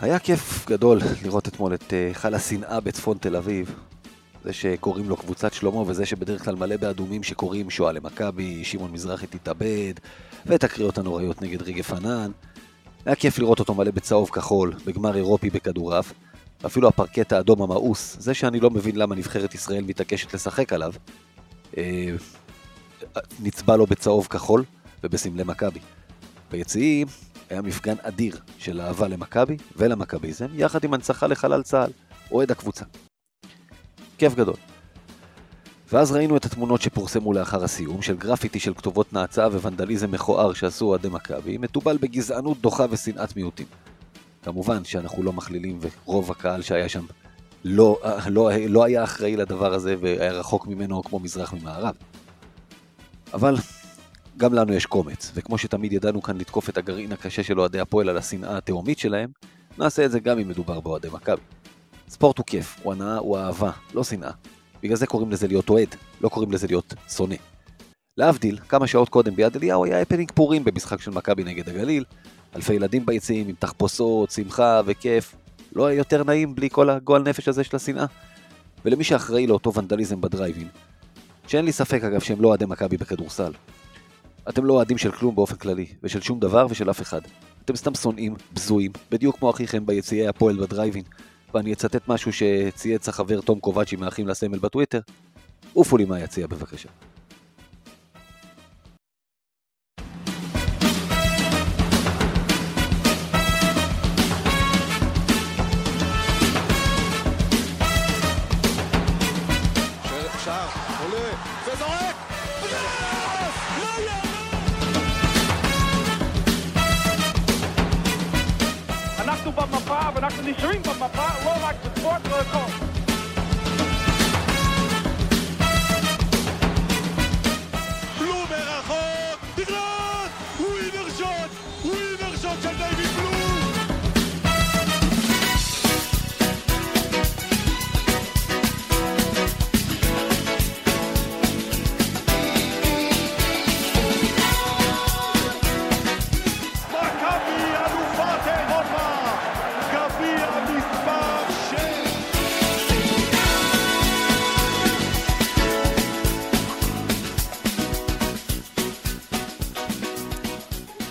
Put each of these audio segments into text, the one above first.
היה כיף גדול לראות אתמול את היכל השנאה בצפון תל אביב. זה שקוראים לו קבוצת שלמה, וזה שבדרך כלל מלא באדומים שקוראים שואה למכבי, שמעון מזרחי תתאבד, ואת הקריאות הנוראיות נגד רגב פנן. היה כיף לראות אותו מלא בצהוב כחול, בגמר אירופי בכדורעף. אפילו הפרקט האדום המאוס, זה שאני לא מבין למה נבחרת ישראל מתעקשת לשחק עליו, אה, נצבע לו בצהוב כחול ובסמלי מכבי. ביציעים היה מפגן אדיר של אהבה למכבי ולמכביזם, יחד עם הנצחה לחלל צה"ל, אוהד הקבוצה. כיף גדול. ואז ראינו את התמונות שפורסמו לאחר הסיום, של גרפיטי של כתובות נאצה וונדליזם מכוער שעשו אוהדי מכבי, מתובל בגזענות דוחה ושנאת מיעוטים. כמובן שאנחנו לא מכלילים, ורוב הקהל שהיה שם לא, לא, לא היה אחראי לדבר הזה והיה רחוק ממנו כמו מזרח ממערב. אבל גם לנו יש קומץ, וכמו שתמיד ידענו כאן לתקוף את הגרעין הקשה של אוהדי הפועל על השנאה התהומית שלהם, נעשה את זה גם אם מדובר באוהדי מכבי. ספורט הוא כיף, הוא הנאה, הוא אהבה, לא שנאה. בגלל זה קוראים לזה להיות אוהד, לא קוראים לזה להיות שונא. להבדיל, כמה שעות קודם ביד אליהו היה הפנינג פורים במשחק של מכבי נגד הגליל, אלפי ילדים ביציעים עם תחפושות, שמחה וכיף. לא היה יותר נעים בלי כל הגועל נפש הזה של השנאה. ולמי שאחראי לאותו ונדליזם בדרייבין, שאין לי ספק אגב שהם לא אוהדי מכבי בכדורסל. אתם לא אוהדים של כלום באופן כללי, ושל שום דבר ושל אף אחד. אתם סתם שונאים, בזויים, בדיוק כמו אחיכם ביציעי הפועל בדרייבין. ואני אצטט משהו שצייץ החבר תום קובצ'י מאחים לסמל בטוויטר. עופו לי מהיציע בבקשה. אנחנו במפה, ואנחנו נשארים במפה, לא רק בספורט, לא הכל.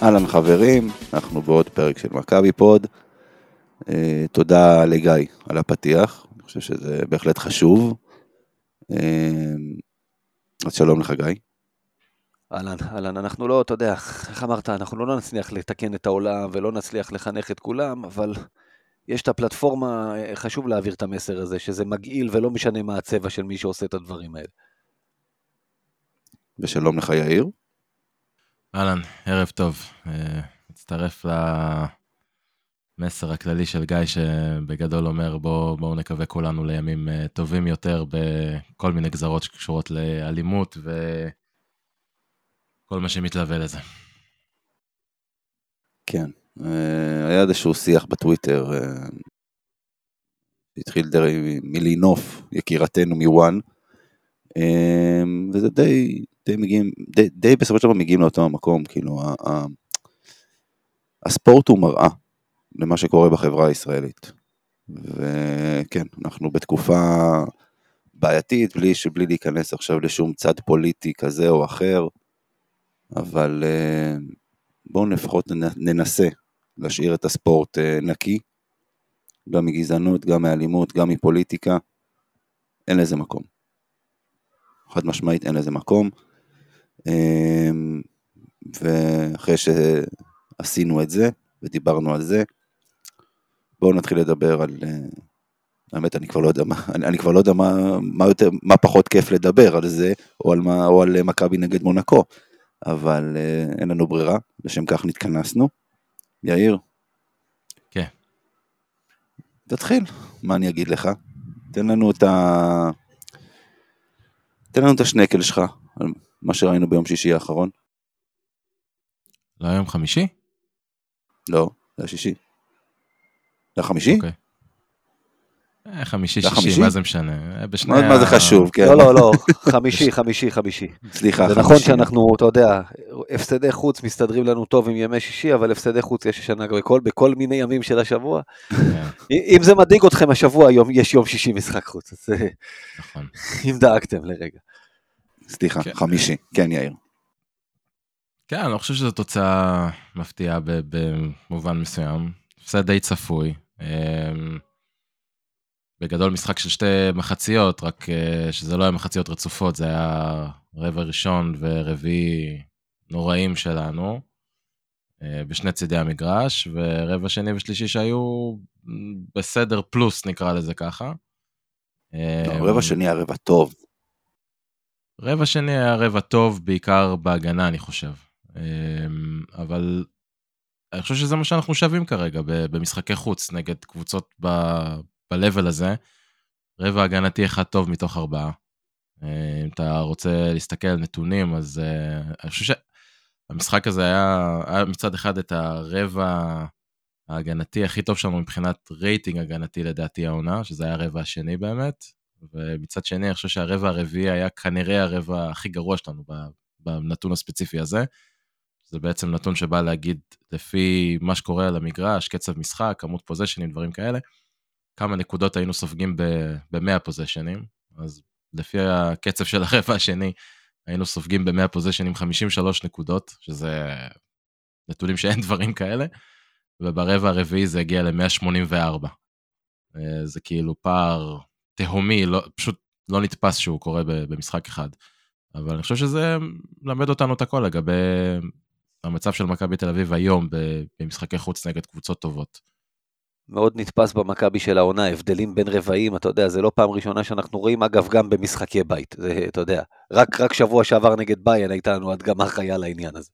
אהלן חברים, אנחנו בעוד פרק של מכבי פוד. Uh, תודה לגיא על הפתיח, אני חושב שזה בהחלט חשוב. Uh, אז שלום לך גיא. אהלן, אהלן, אנחנו לא, אתה יודע, איך אמרת, אנחנו לא נצליח לתקן את העולם ולא נצליח לחנך את כולם, אבל יש את הפלטפורמה, אה, חשוב להעביר את המסר הזה, שזה מגעיל ולא משנה מה הצבע של מי שעושה את הדברים האלה. ושלום לך יאיר. אהלן, ערב טוב. אה, מצטרף למסר הכללי של גיא, שבגדול אומר בואו בוא נקווה כולנו לימים אה, טובים יותר בכל מיני גזרות שקשורות לאלימות וכל מה שמתלווה לזה. כן, אה, היה איזשהו שיח בטוויטר, התחיל דרי מלינוף, יקירתנו מוואן, וזה די, די מגיעים, די, די בסופו של דבר מגיעים לאותו המקום, כאילו, ה, ה, הספורט הוא מראה למה שקורה בחברה הישראלית. וכן, אנחנו בתקופה בעייתית, בלי, בלי להיכנס עכשיו לשום צד פוליטי כזה או אחר, אבל אה, בואו לפחות ננסה להשאיר את הספורט אה, נקי, גם מגזענות, גם מאלימות, גם מפוליטיקה, אין לזה מקום. חד משמעית אין לזה מקום. אמ, ואחרי שעשינו את זה ודיברנו על זה, בואו נתחיל לדבר על... אה, האמת, אני כבר לא יודע מה, אני, אני כבר לא יודע מה, מה, יותר, מה פחות כיף לדבר על זה, או על, מה, או על מכבי נגד מונקו, אבל אה, אין לנו ברירה, לשם כך נתכנסנו. יאיר? כן. תתחיל, מה אני אגיד לך? תן לנו את ה... תן לנו את השנקל שלך, מה שראינו ביום שישי האחרון. לא יום חמישי? לא, זה היה שישי. זה היה חמישי? אוקיי. אה, חמישי, שישי, חמישי? מה זה משנה? אה, בשני מה מה זה ה- חשוב, כן. לא, לא, לא, חמישי, חמישי, חמישי. סליחה, זה נכון חמישי. שאנחנו, אתה יודע, הפסדי חוץ מסתדרים לנו טוב עם ימי שישי, אבל הפסדי חוץ יש השנה בכל, בכל מיני ימים של השבוע. כן, אם זה מדאיג אתכם השבוע, יום, יש יום שישי משחק חוץ, אז אה, נכון. אם דאגתם לרגע. סליחה, כן. חמישי. כן, יאיר. כן, אני לא חושב שזו תוצאה מפתיעה במובן מסוים. הפסד די צפוי. אמ, בגדול משחק של שתי מחציות, רק אה, שזה לא היה מחציות רצופות, זה היה רבע ראשון ורביעי נוראים שלנו, אה, בשני צידי המגרש, ורבע שני ושלישי שהיו בסדר פלוס, נקרא לזה ככה. לא, אמ, רבע שני היה רבע טוב. רבע שני היה רבע טוב, בעיקר בהגנה, אני חושב. אמ, אבל אני חושב שזה מה שאנחנו שווים כרגע במשחקי חוץ נגד קבוצות ב-level הזה. רבע הגנתי אחד טוב מתוך ארבעה. אה, אם אתה רוצה להסתכל על נתונים, אז אה, אני חושב שהמשחק הזה היה, היה מצד אחד את הרבע ההגנתי הכי טוב שלנו מבחינת רייטינג הגנתי לדעתי העונה, שזה היה הרבע השני באמת. ומצד שני, אני חושב שהרבע הרביעי היה כנראה הרבע הכי גרוע שלנו בנתון הספציפי הזה. זה בעצם נתון שבא להגיד, לפי מה שקורה על המגרש, קצב משחק, כמות פוזיישנים, דברים כאלה, כמה נקודות היינו סופגים ב-100 פוזיישנים. אז לפי הקצב של הרבע השני, היינו סופגים ב-100 פוזיישנים 53 נקודות, שזה נתונים שאין דברים כאלה, וברבע הרביעי זה הגיע ל-184. זה כאילו פער תהומי, לא, פשוט לא נתפס שהוא קורה במשחק אחד. אבל אני חושב שזה מלמד אותנו את הכל לגבי המצב של מכבי תל אביב היום ב- במשחקי חוץ נגד קבוצות טובות. מאוד נתפס במכבי של העונה, הבדלים בין רבעים, אתה יודע, זה לא פעם ראשונה שאנחנו רואים, אגב, גם במשחקי בית, זה, אתה יודע, רק, רק שבוע שעבר נגד ביין הייתה לנו הדגמה חיה לעניין הזה.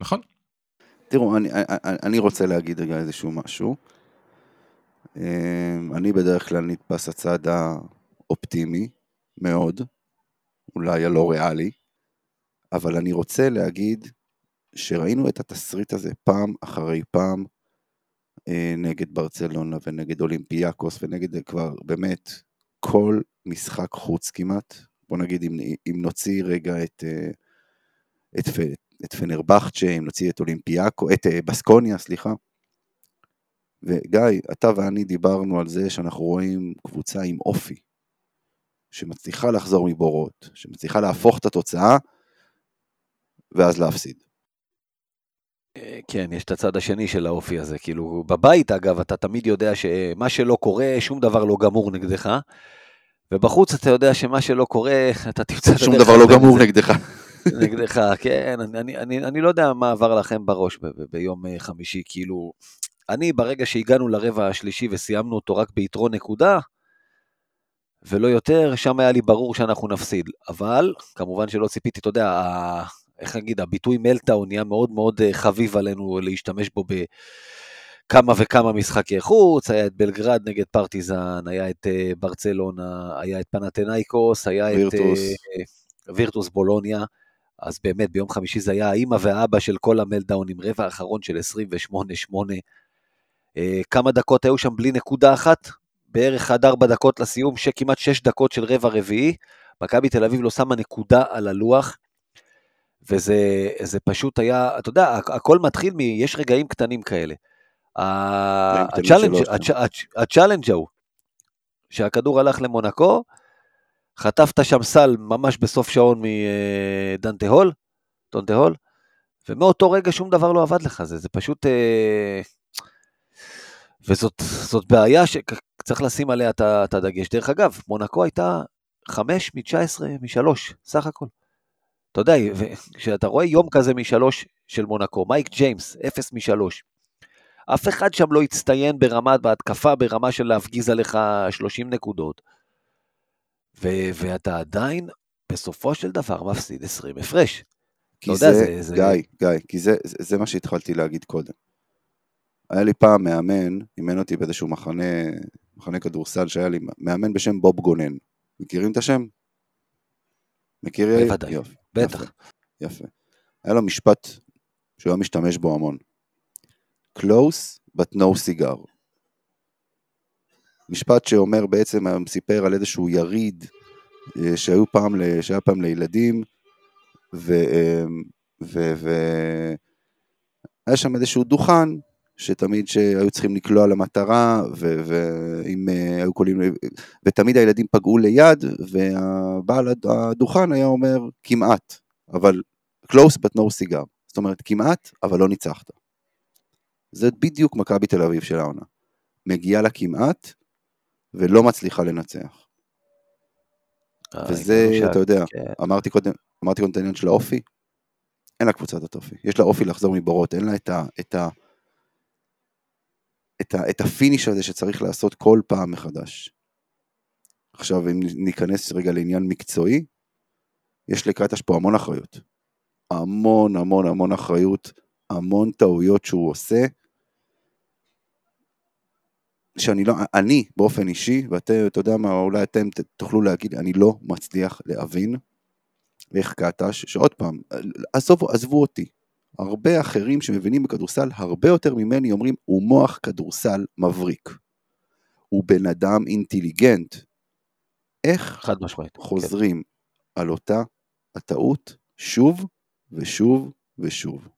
נכון? תראו, אני, אני, אני רוצה להגיד רגע איזשהו משהו. אמ, אני בדרך כלל נתפס הצד האופטימי מאוד, אולי הלא ריאלי, אבל אני רוצה להגיד שראינו את התסריט הזה פעם אחרי פעם אה, נגד ברצלונה ונגד אולימפיאקוס ונגד כבר באמת כל משחק חוץ כמעט. בוא נגיד אם, אם נוציא רגע את, אה, את, את פנרבכצ'ה, אם נוציא את אולימפיאקו, את אה, בסקוניה, סליחה. וגיא, אתה ואני דיברנו על זה שאנחנו רואים קבוצה עם אופי, שמצליחה לחזור מבורות, שמצליחה להפוך את התוצאה, ואז להפסיד. אה, כן, יש את הצד השני של האופי הזה, כאילו, בבית, אגב, אתה תמיד יודע שמה שלא קורה, שום דבר לא גמור נגדך, ובחוץ אתה יודע שמה שלא קורה, אתה תמצא את שום דבר לא גמור זה. נגדך. נגדך, כן, אני, אני, אני, אני לא יודע מה עבר לכם בראש ב, ב, ביום אה, חמישי, כאילו, אני ברגע שהגענו לרבע השלישי וסיימנו אותו רק ביתרון נקודה, ולא יותר, שם היה לי ברור שאנחנו נפסיד. אבל, כמובן שלא ציפיתי, אתה יודע, ה, איך נגיד, הביטוי מלטאון נהיה מאוד מאוד אה, חביב עלינו להשתמש בו בכמה וכמה משחקי חוץ, היה את בלגרד נגד פרטיזן, היה את אה, ברצלונה, היה את פנתנאיקוס, היה וירטוס. את אה, וירטוס בולוניה. אז באמת ביום חמישי זה היה האימא והאבא של כל המלדאונים, רבע האחרון של 28-8. אה, כמה דקות היו שם בלי נקודה אחת, בערך עד ארבע דקות לסיום, שכמעט שש דקות של רבע רביעי. מכבי תל אביב לא שמה נקודה על הלוח, וזה זה פשוט היה, אתה יודע, הכ- הכל מתחיל מ... יש רגעים קטנים כאלה. ה challenge ההוא, שהכדור הלך למונקו, חטפת שם סל ממש בסוף שעון מדנטה הול, דונטה הול, ומאותו רגע שום דבר לא עבד לך, זה, זה פשוט... וזאת זאת בעיה שצריך לשים עליה את הדגש. דרך אגב, מונקו הייתה 5 מ-19 מ-3, סך הכל. אתה יודע, כשאתה רואה יום כזה משלוש של מונקו, מייק ג'יימס, 0 משלוש. אף אחד שם לא הצטיין ברמה, בהתקפה, ברמה של להפגיז עליך 30 נקודות. ו- ואתה עדיין, בסופו של דבר, מפסיד 20 הפרש. כי אתה יודע, זה, זה- זה- גיא, גיא, כי זה, זה, זה מה שהתחלתי להגיד קודם. היה לי פעם מאמן, אימן אותי באיזשהו מחנה, מחנה כדורסל שהיה לי, מאמן בשם בוב גונן. מכירים את השם? מכיר יאיר? בוודאי, יופי, בטח. יפה, יפה. היה לו משפט שהוא היה משתמש בו המון. Close but no cigar. משפט שאומר בעצם, סיפר על איזשהו יריד אה, שהיו פעם, שהיה פעם לילדים, ו... אה, ו... ו... היה שם איזשהו דוכן, שתמיד שהיו צריכים לקלוע למטרה, ואם אה, היו קולים, ותמיד הילדים פגעו ליד, והבעל הדוכן היה אומר כמעט, אבל close but no cigar. זאת אומרת כמעט, אבל לא ניצחת. זה בדיוק מכבי תל אביב של העונה. מגיעה לה כמעט, ולא מצליחה לנצח. אה, וזה, אתה יודע, כן. אמרתי קודם, אמרתי קודם את העניין של האופי, אין לה קבוצת ה top, יש לה אופי לחזור מבורות, אין לה את ה... את ה... את, ה, את ה finish הזה שצריך לעשות כל פעם מחדש. עכשיו, אם ניכנס רגע לעניין מקצועי, יש לקטש פה המון אחריות. המון המון המון אחריות, המון טעויות שהוא עושה, שאני לא, אני באופן אישי, ואתה יודע מה, אולי אתם תוכלו להגיד, אני לא מצליח להבין איך קטש, שעוד פעם, עזבו, עזבו אותי, הרבה אחרים שמבינים בכדורסל הרבה יותר ממני אומרים, הוא מוח כדורסל מבריק. הוא בן אדם אינטליגנט. איך חד משמעית, כן. חוזרים כן. על אותה הטעות שוב ושוב ושוב.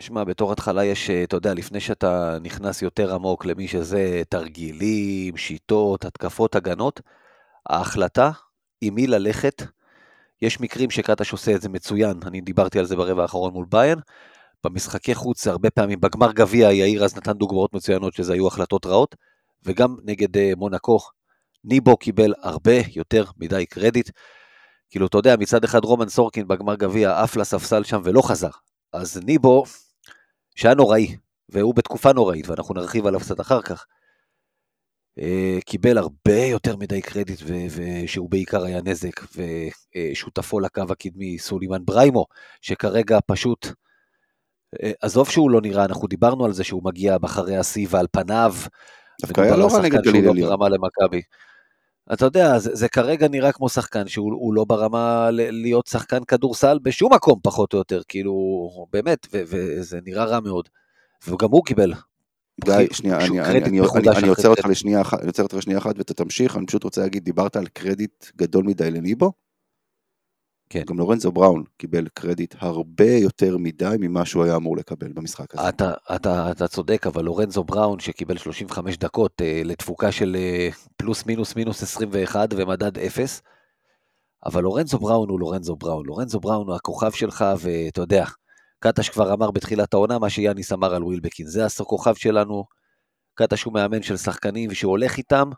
שמע, בתור התחלה יש, אה, אתה יודע, לפני שאתה נכנס יותר עמוק למי שזה תרגילים, שיטות, התקפות, הגנות, ההחלטה עם מי ללכת, יש מקרים שקטש עושה את זה מצוין, אני דיברתי על זה ברבע האחרון מול ביין, במשחקי חוץ הרבה פעמים, בגמר גביע יאיר אז נתן דוגמאות מצוינות שזה היו החלטות רעות, וגם נגד uh, מונקו, ניבו קיבל הרבה יותר מדי קרדיט. כאילו, אתה יודע, מצד אחד רומן סורקין בגמר גביע עף לספסל שם ולא חזר. אז ניבו, שהיה נוראי, והוא בתקופה נוראית, ואנחנו נרחיב עליו קצת אחר כך, קיבל הרבה יותר מדי קרדיט, ושהוא בעיקר היה נזק, ושותפו לקו הקדמי סולימן בריימו, שכרגע פשוט, אה, עזוב שהוא לא נראה, אנחנו דיברנו על זה שהוא מגיע אחרי השיא ועל פניו, דווקא היה לא רע נגד גליל עליון. ברמה למכבי. אתה יודע, זה, זה כרגע נראה כמו שחקן שהוא לא ברמה להיות שחקן כדורסל בשום מקום פחות או יותר, כאילו, באמת, וזה נראה רע מאוד. וגם הוא קיבל גיא, שנייה, אני עוצר אותך לשנייה אחת, אני עוצר אותך לשנייה אחת ואתה תמשיך, אני פשוט רוצה להגיד, דיברת על קרדיט גדול מדי לניבו? כן. גם לורנזו בראון קיבל קרדיט הרבה יותר מדי ממה שהוא היה אמור לקבל במשחק הזה. אתה, אתה, אתה צודק, אבל לורנזו בראון שקיבל 35 דקות אה, לתפוקה של אה, פלוס מינוס מינוס 21 ומדד 0, אבל לורנזו בראון הוא לורנזו בראון. לורנזו בראון הוא הכוכב שלך, ואתה יודע, קטש כבר אמר בתחילת העונה מה שיאניס אמר על ווילבקין, זה הכוכב שלנו, קטש הוא מאמן של שחקנים שהוא הולך איתם,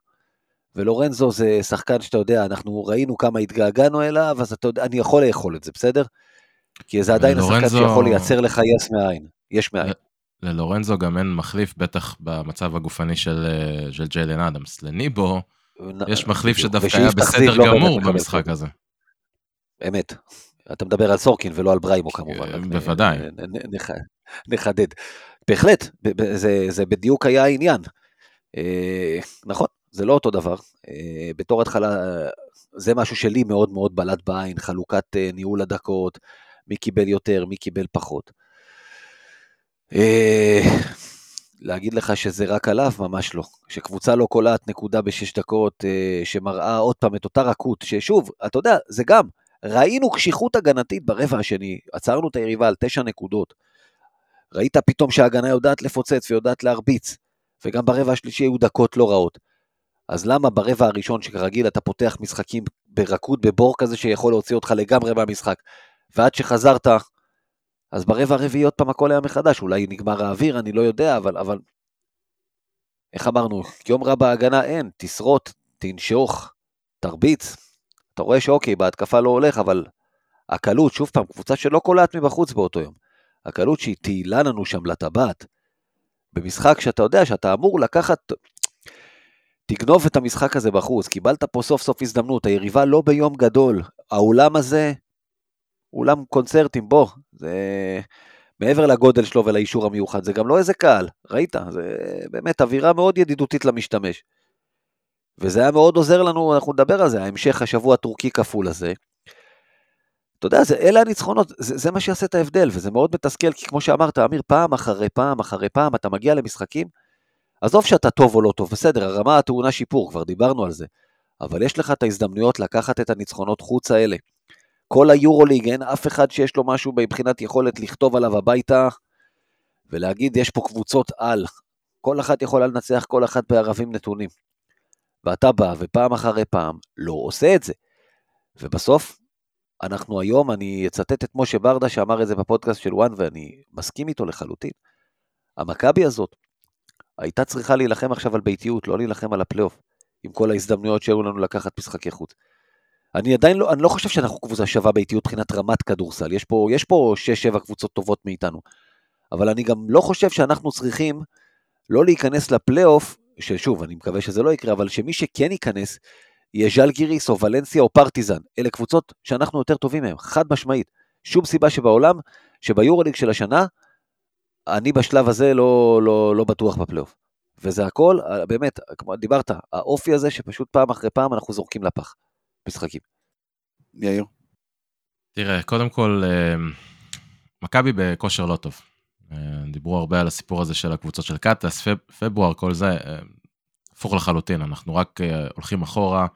ולורנזו זה שחקן שאתה יודע, אנחנו ראינו כמה התגעגענו אליו, אז אתה יודע, אני יכול לאכול את זה, בסדר? כי זה עדיין. השחקן שיכול לייצר לך יס מאין, יש מאין. ללורנזו גם אין מחליף, בטח במצב הגופני של, אה, של ג'יילן אדמס. לניבו, יש מחליף שדווקא היה בסדר לא גמור במשחק הזה. אמת. אתה מדבר על סורקין ולא על בריימו כמובן. אה, בוודאי. נחדד. בהחלט, זה, זה בדיוק היה העניין. אה, נכון, זה לא אותו דבר. אה, בתור התחלה, זה משהו שלי מאוד מאוד בלט בעין, חלוקת ניהול הדקות, מי קיבל יותר, מי קיבל פחות. להגיד לך שזה רק עליו? ממש לא. שקבוצה לא קולעת נקודה בשש דקות, שמראה עוד פעם את אותה רכות, ששוב, אתה יודע, זה גם, ראינו קשיחות הגנתית ברבע השני, עצרנו את היריבה על תשע נקודות. ראית פתאום שההגנה יודעת לפוצץ ויודעת להרביץ, וגם ברבע השלישי היו דקות לא רעות. אז למה ברבע הראשון, שכרגיל אתה פותח משחקים ברכות, בבור כזה שיכול להוציא אותך לגמרי מהמשחק, ועד שחזרת, אז ברבע הרביעי עוד פעם הכל היה מחדש, אולי נגמר האוויר, אני לא יודע, אבל, אבל... איך אמרנו, יום רע בהגנה אין, תשרוט, תנשוך, תרביץ, אתה רואה שאוקיי, בהתקפה לא הולך, אבל הקלות, שוב פעם, קבוצה שלא קולעת מבחוץ באותו יום. הקלות שהיא תהילה לנו שם לטבעת, במשחק שאתה יודע שאתה אמור לקחת, תגנוב את המשחק הזה בחוץ, קיבלת פה סוף סוף הזדמנות, היריבה לא ביום גדול, האולם הזה, אולם קונצרטים, בוא, זה מעבר לגודל שלו ולאישור המיוחד, זה גם לא איזה קהל, ראית? זה באמת אווירה מאוד ידידותית למשתמש. וזה היה מאוד עוזר לנו, אנחנו נדבר על זה, ההמשך השבוע הטורקי כפול הזה. אתה יודע, זה, אלה הניצחונות, זה, זה מה שיעשה את ההבדל, וזה מאוד מתסכל, כי כמו שאמרת, אמיר, פעם אחרי פעם אחרי פעם, אתה מגיע למשחקים, עזוב שאתה טוב או לא טוב, בסדר, הרמה הטעונה שיפור, כבר דיברנו על זה. אבל יש לך את ההזדמנויות לקחת את הניצחונות חוץ האלה. כל היורוליג, אין אף אחד שיש לו משהו מבחינת יכולת לכתוב עליו הביתה ולהגיד, יש פה קבוצות על. כל אחת יכולה לנצח כל אחת בערבים נתונים. ואתה בא ופעם אחרי פעם לא עושה את זה. ובסוף, אנחנו היום, אני אצטט את משה ברדה שאמר את זה בפודקאסט של וואן ואני מסכים איתו לחלוטין. המכבי הזאת הייתה צריכה להילחם עכשיו על ביתיות, לא להילחם על הפלייאוף, עם כל ההזדמנויות שהיו לנו לקחת משחקי חוץ. אני עדיין לא, אני לא חושב שאנחנו קבוצה שווה באיטיות מבחינת רמת כדורסל, יש פה, יש פה 6-7 קבוצות טובות מאיתנו. אבל אני גם לא חושב שאנחנו צריכים לא להיכנס לפלייאוף, ששוב, אני מקווה שזה לא יקרה, אבל שמי שכן ייכנס, יהיה ז'אל גיריס או ולנסיה או פרטיזן. אלה קבוצות שאנחנו יותר טובים מהם, חד משמעית. שום סיבה שבעולם, שביורוליג של השנה, אני בשלב הזה לא, לא, לא בטוח בפלייאוף. וזה הכל, באמת, כמו דיברת, האופי הזה שפשוט פעם אחרי פעם אנחנו זורקים לפח. משחקים. יאיר. תראה, קודם כל, אה, מכבי בכושר לא טוב. אה, דיברו הרבה על הסיפור הזה של הקבוצות של קאטס, פברואר, כל זה, אה, הפוך לחלוטין, אנחנו רק הולכים אחורה,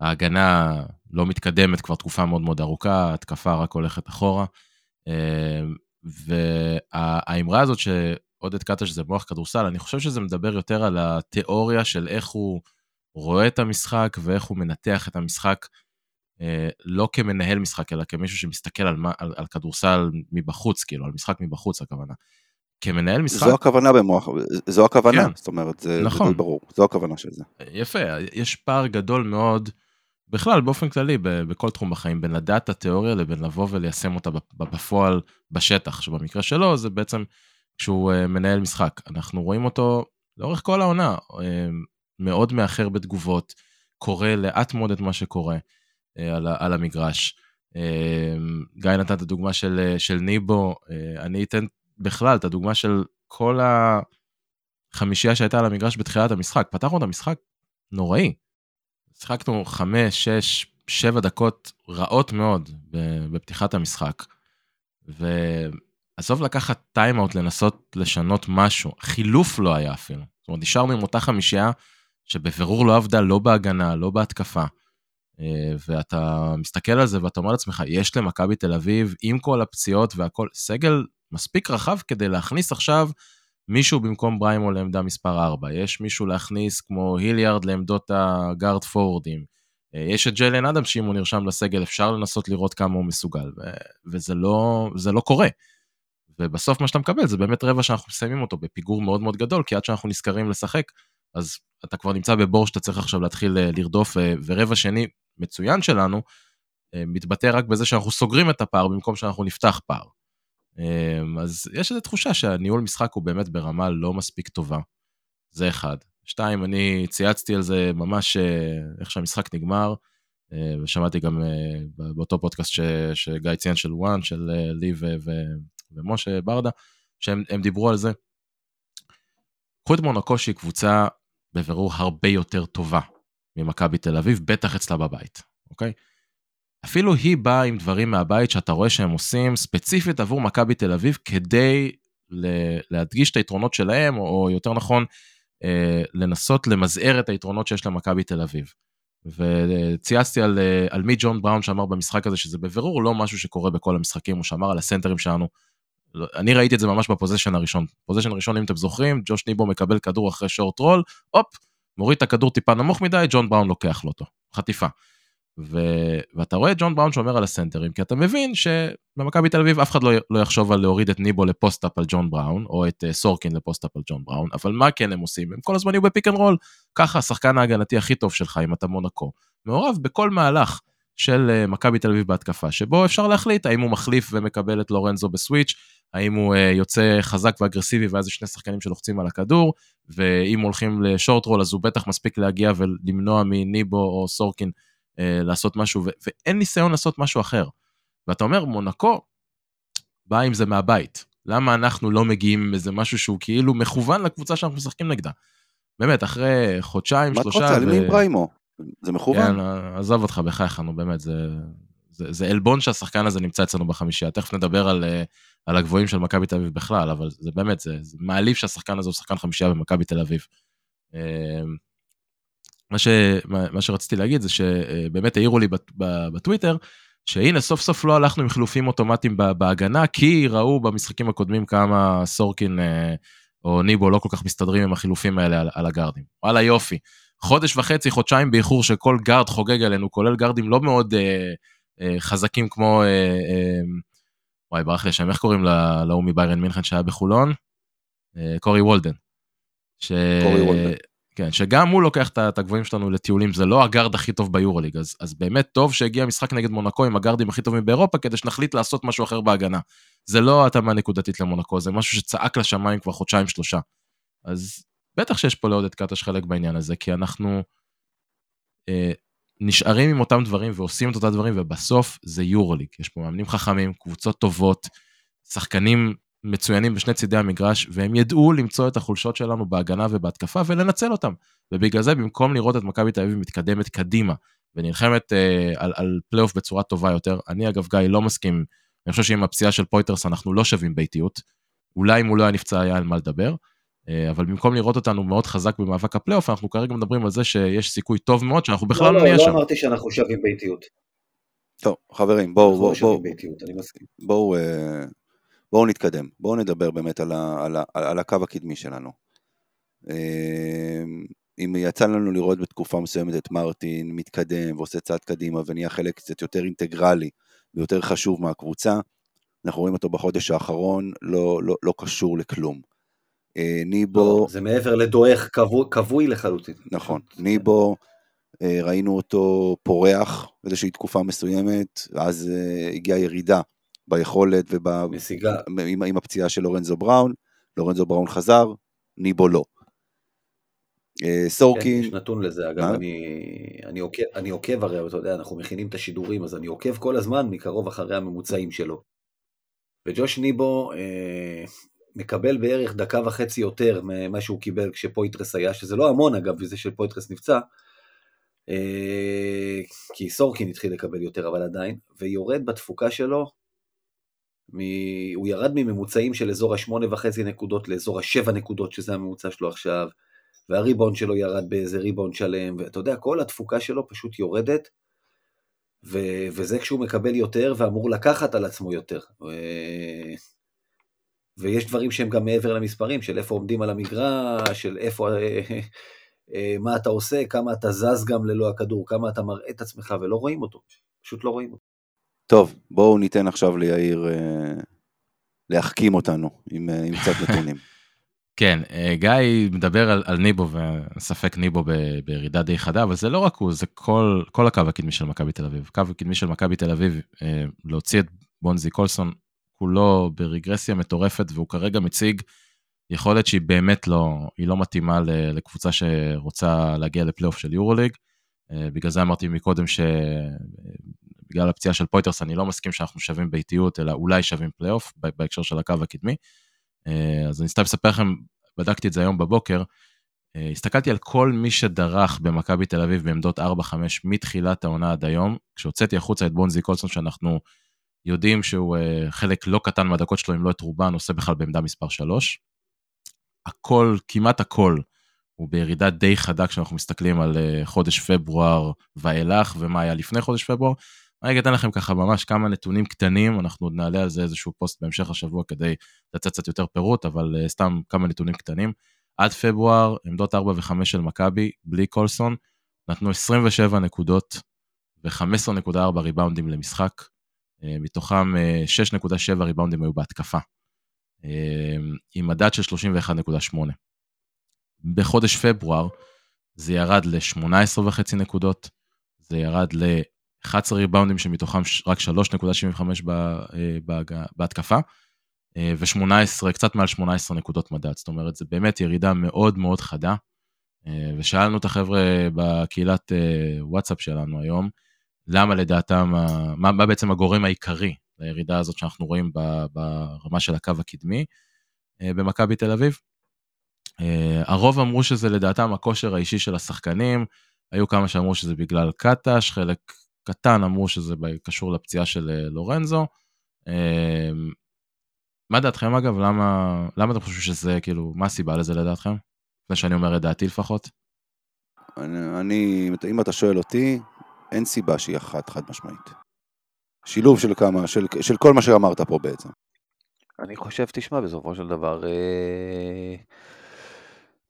ההגנה לא מתקדמת כבר תקופה מאוד מאוד ארוכה, ההתקפה רק הולכת אחורה. והאמרה הזאת שעודד קטש זה מוח כדורסל, אני חושב שזה מדבר יותר על התיאוריה של איך הוא רואה את המשחק ואיך הוא מנתח את המשחק, אה, לא כמנהל משחק, אלא כמישהו שמסתכל על, על, על כדורסל מבחוץ, כאילו, על משחק מבחוץ הכוונה. כמנהל משחק... זו הכוונה במוח, זו הכוונה, כן. זאת אומרת, זה, נכון. ברור, זו הכוונה של זה. יפה, יש פער גדול מאוד, בכלל, באופן כללי, בכל תחום בחיים, בין לדעת את התיאוריה לבין לבוא וליישם אותה בפועל בשטח, שבמקרה שלו זה בעצם כשהוא אה, מנהל משחק. אנחנו רואים אותו לאורך כל העונה, אה, מאוד מאחר בתגובות, קורא לאט מאוד את מה שקורה אה, על, על המגרש. אה, גיא נתן את הדוגמה של, אה, של ניבו, אה, אני אתן בכלל את הדוגמה של כל החמישייה שהייתה על המגרש בתחילת המשחק. פתחנו את המשחק נוראי. שיחקנו חמש, שש, שבע דקות רעות מאוד בפתיחת המשחק. ועזוב לקחת טיימאוט לנסות לשנות משהו, חילוף לא היה אפילו. זאת אומרת, נשארנו עם אותה חמישייה שבבירור לא עבדה לא בהגנה, לא בהתקפה. אה, ואתה מסתכל על זה ואתה אומר לעצמך, יש למכבי תל אביב, עם כל הפציעות והכל, סגל מספיק רחב כדי להכניס עכשיו מישהו במקום בריימו לעמדה מספר 4. יש מישהו להכניס כמו היליארד לעמדות הגארד פורוורדים. אה, יש את ג'לן אדם שאם הוא נרשם לסגל אפשר לנסות לראות כמה הוא מסוגל, ו- וזה לא, לא קורה. ובסוף מה שאתה מקבל זה באמת רבע שאנחנו מסיימים אותו בפיגור מאוד מאוד גדול, כי עד שאנחנו נזכרים לשחק, אז אתה כבר נמצא בבור שאתה צריך עכשיו להתחיל אה, לרדוף, ורבע שני מצוין שלנו, אה, מתבטא רק בזה שאנחנו סוגרים את הפער במקום שאנחנו נפתח פער. אז יש איזו תחושה שהניהול משחק הוא באמת ברמה לא מספיק טובה. זה אחד. שתיים, אני צייצתי על זה ממש איך שהמשחק נגמר, ושמעתי גם באותו פודקאסט ש, שגיא ציין של וואן, של לי ו, ו, ומשה ברדה, שהם דיברו על זה. קחו את מונקו שהיא קבוצה בבירור הרבה יותר טובה ממכבי תל אביב, בטח אצלה בבית, אוקיי? אפילו היא באה עם דברים מהבית שאתה רואה שהם עושים ספציפית עבור מכבי תל אביב כדי להדגיש את היתרונות שלהם, או יותר נכון, אה, לנסות למזער את היתרונות שיש למכבי תל אביב. וצייצתי על, אה, על מי ג'ון בראון ששמר במשחק הזה שזה בבירור לא משהו שקורה בכל המשחקים, הוא שמר על הסנטרים שלנו לא, אני ראיתי את זה ממש ב possession הראשון. possession ראשון, אם אתם זוכרים, ג'וש ניבו מקבל כדור אחרי short roll, הופ, מוריד את הכדור טיפה נמוך מדי, ג'ון בראון לוקח לו אותו. חטיפה. ו... ואתה רואה את ג'ון בראון שומר על הסנטרים, כי אתה מבין שבמכבי תל אביב אף אחד לא, לא יחשוב על להוריד את ניבו לפוסט-אפ על ג'ון בראון, או את uh, סורקין לפוסט-אפ על ג'ון בראון, אבל מה כן הם עושים? הם כל הזמן יהיו בפיק אנד רול. ככה השחקן ההגנתי הכי טוב שלך, אם אתה מונקו, מעורב בכל מהלך של uh, מכבי תל אביב בהתקפה, שבו אפשר להחליט האם הוא מחליף ומקבל את לורנזו בסוויץ', האם הוא uh, יוצא חזק ואגרסיבי ואז יש שני שחקנים שלוחצים על הכדור, ואם הולכים לשורט רול אז הוא בטח מספיק להגיע ולמנוע מניבו או סורקין uh, לעשות משהו, ו- ואין ניסיון לעשות משהו אחר. ואתה אומר, מונקו בא עם זה מהבית. למה אנחנו לא מגיעים עם איזה משהו שהוא כאילו מכוון לקבוצה שאנחנו משחקים נגדה? באמת, אחרי חודשיים, שלושה... מה אתה רוצה? למי עם בריימו? זה מכוון. כן, עזוב אותך, בחייך, נו באמת, זה, זה, זה עלבון שהשחקן הזה נמצא אצלנו בחמישייה. תכף נדבר על, על הגבוהים של מכבי תל אביב בכלל, אבל זה באמת, זה, זה מעליב שהשחקן הזה הוא שחקן חמישייה במכבי תל אביב. מה, ש, מה, מה שרציתי להגיד זה שבאמת העירו לי בטוויטר, שהנה סוף סוף לא הלכנו עם חילופים אוטומטיים בהגנה, כי ראו במשחקים הקודמים כמה סורקין אה, או ניבו לא כל כך מסתדרים עם החילופים האלה על, על הגארדים. וואלה יופי. חודש וחצי, חודשיים באיחור שכל גארד חוגג עלינו, כולל גארדים לא מאוד אה, אה, חזקים כמו, אה, אה, וואי ברח לי השם, איך קוראים להוא מביירן מינכן שהיה בחולון? אה, קורי וולדן. ש... קורי וולדן. כן, שגם הוא לוקח את הגבוהים שלנו לטיולים, זה לא הגארד הכי טוב ביורוליג, אז, אז באמת טוב שהגיע משחק נגד מונקו עם הגארדים הכי טובים באירופה, כדי שנחליט לעשות משהו אחר בהגנה. זה לא התאמה נקודתית למונקו, זה משהו שצעק לשמיים כבר חודשיים שלושה. אז בטח שיש פה לעודד קטש חלק בעניין הזה, כי אנחנו אה, נשארים עם אותם דברים ועושים את אותם דברים, ובסוף זה יורוליג. יש פה מאמנים חכמים, קבוצות טובות, שחקנים מצוינים בשני צידי המגרש, והם ידעו למצוא את החולשות שלנו בהגנה ובהתקפה ולנצל אותם. ובגלל זה, במקום לראות את מכבי תל אביב מתקדמת קדימה ונלחמת אה, על, על פלייאוף בצורה טובה יותר, אני אגב, גיא, לא מסכים, אני חושב שעם הפציעה של פויטרס אנחנו לא שווים ביתיות. אולי אם הוא לא היה נפצע היה על מה לדבר, אבל במקום לראות אותנו מאוד חזק במאבק הפלייאוף, אנחנו כרגע מדברים על זה שיש סיכוי טוב מאוד שאנחנו בכלל לא, לא נהיה לא, שם. לא אמרתי שאנחנו שווים ביתיות. טוב, חברים, בואו, בואו, בואו, בואו, אה, בואו נתקדם, בואו נדבר באמת על, ה, על, ה, על הקו הקדמי שלנו. אמ, אם יצא לנו לראות בתקופה מסוימת את מרטין מתקדם ועושה צעד קדימה ונהיה חלק קצת יותר אינטגרלי ויותר חשוב מהקבוצה, אנחנו רואים אותו בחודש האחרון, לא, לא, לא קשור לכלום. אה, ניבו... לא, זה מעבר לדועך כבוי, כבוי לחלוטין. נכון, ניבו, אה, ראינו אותו פורח באיזושהי תקופה מסוימת, אז אה, הגיעה ירידה ביכולת ועם עם הפציעה של לורנזו בראון, לורנזו בראון חזר, ניבו לא. סורקין... כן, יש נתון לזה, אגב, אני, אני, עוקב, אני עוקב הרי, אתה יודע, אנחנו מכינים את השידורים, אז אני עוקב כל הזמן מקרוב אחרי הממוצעים שלו. וג'וש ניבו מקבל בערך דקה וחצי יותר ממה שהוא קיבל כשפויטרס היה, שזה לא המון אגב, וזה שפויטרס נפצע, אה, כי סורקין התחיל לקבל יותר, אבל עדיין, ויורד בתפוקה שלו מ... הוא ירד מממוצעים של אזור השמונה וחצי נקודות לאזור השבע נקודות, שזה הממוצע שלו עכשיו, והריבאונד שלו ירד באיזה ריבאונד שלם, ואתה יודע, כל התפוקה שלו פשוט יורדת, ו... וזה כשהוא מקבל יותר ואמור לקחת על עצמו יותר. ו... ויש דברים שהם גם מעבר למספרים, של איפה עומדים על המגרש, של איפה, אה, מה אתה עושה, כמה אתה זז גם ללא הכדור, כמה אתה מראה את עצמך ולא רואים אותו, פשוט לא רואים אותו. טוב, בואו ניתן עכשיו ליאיר אה, להחכים אותנו עם, אה, עם קצת נתונים. כן, אה, גיא מדבר על, על ניבו, וספק ניבו ב, בירידה די חדה, אבל זה לא רק הוא, זה כל, כל הקו הקדמי של מכבי תל אביב. קו הקדמי של מכבי תל אביב, אה, להוציא את בונזי קולסון, כולו ברגרסיה מטורפת, והוא כרגע מציג יכולת שהיא באמת לא, היא לא מתאימה לקבוצה שרוצה להגיע לפלייאוף של יורוליג. אה, בגלל זה אמרתי מקודם ש... בגלל הפציעה של פויטרס אני לא מסכים שאנחנו שווים ביתיות, אלא אולי שווים פלייאוף בהקשר של הקו הקדמי. אה, אז אני סתם אספר לכם, בדקתי את זה היום בבוקר, אה, הסתכלתי על כל מי שדרך במכבי תל אביב בעמדות 4-5 מתחילת העונה עד היום, כשהוצאתי החוצה את בונזי קולסון שאנחנו יודעים שהוא אה, חלק לא קטן מהדקות שלו, אם לא את רובן, עושה בכלל בעמדה מספר 3. הכל, כמעט הכל, הוא בירידה די חדה כשאנחנו מסתכלים על חודש פברואר ואילך ומה היה לפני חודש פברואר. אני אתן לכם ככה ממש כמה נתונים קטנים, אנחנו עוד נעלה על זה איזשהו פוסט בהמשך השבוע כדי לצאת קצת יותר פירוט, אבל uh, סתם כמה נתונים קטנים. עד פברואר, עמדות 4 ו-5 של מכבי, בלי קולסון, נתנו 27 נקודות ו-15.4 ריבאונדים למשחק, מתוכם uh, 6.7 ריבאונדים היו בהתקפה, uh, עם מדד של 31.8. בחודש פברואר זה ירד ל-18.5 נקודות, זה ירד ל... 11 ריבאונדים שמתוכם רק 3.75 אה, בהתקפה, אה, ו-18, קצת מעל 18 נקודות מדד, זאת אומרת, זה באמת ירידה מאוד מאוד חדה. אה, ושאלנו את החבר'ה בקהילת וואטסאפ שלנו היום, למה לדעתם, מה, מה בעצם הגורם העיקרי לירידה הזאת שאנחנו רואים ברמה של הקו הקדמי במכבי תל אביב. הרוב אמרו שזה לדעתם הכושר האישי של השחקנים, היו כמה שאמרו שזה בגלל קטש, חלק קטן אמרו שזה קשור לפציעה של אה, לורנזו. מה דעתכם אגב? למה, למה אתם חושבים שזה, כאילו, מה הסיבה לזה לדעתכם? לפני שאני אומר את דעתי לפחות. אני, אני, אם אתה שואל אותי, אין סיבה שהיא אחת חד משמעית. שילוב של כמה, של, של כל מה שאמרת פה בעצם. אני חושב, תשמע, בסופו של דבר, אה,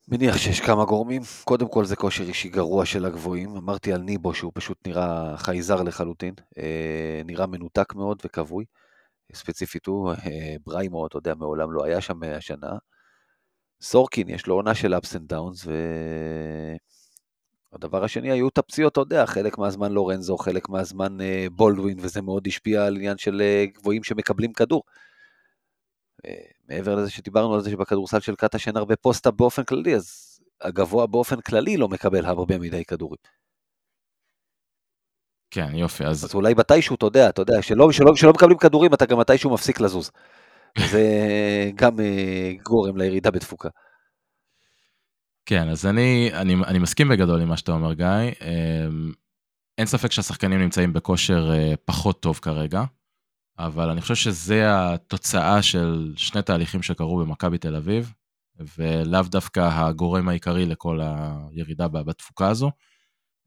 מניח שיש כמה גורמים. קודם כל זה כושר אישי גרוע של הגבוהים. אמרתי על ניבו שהוא פשוט נראה חייזר לחלוטין, אה, נראה מנותק מאוד וכבוי. ספציפית הוא, אה, בריימו, אתה יודע, מעולם לא היה שם השנה. סורקין, יש לו עונה של ups and downs, והדבר השני היו את הפציעות, אתה יודע, חלק מהזמן לורנזו, חלק מהזמן אה, בולדווין, וזה מאוד השפיע על עניין של אה, גבוהים שמקבלים כדור. מעבר לזה שדיברנו על זה שבכדורסל של קאטה שאין הרבה פוסט-אפ באופן כללי, אז הגבוה באופן כללי לא מקבל הרבה מדי כדורים. כן, יופי, אז... אז אולי מתישהו, אתה יודע, אתה יודע, שלא, שלא, שלא מקבלים כדורים, אתה גם מתישהו מפסיק לזוז. זה גם uh, גורם לירידה בתפוקה. כן, אז אני, אני, אני מסכים בגדול עם מה שאתה אומר, גיא. אמ, אין ספק שהשחקנים נמצאים בכושר אה, פחות טוב כרגע. אבל אני חושב שזה התוצאה של שני תהליכים שקרו במכבי תל אביב, ולאו דווקא הגורם העיקרי לכל הירידה בתפוקה הזו.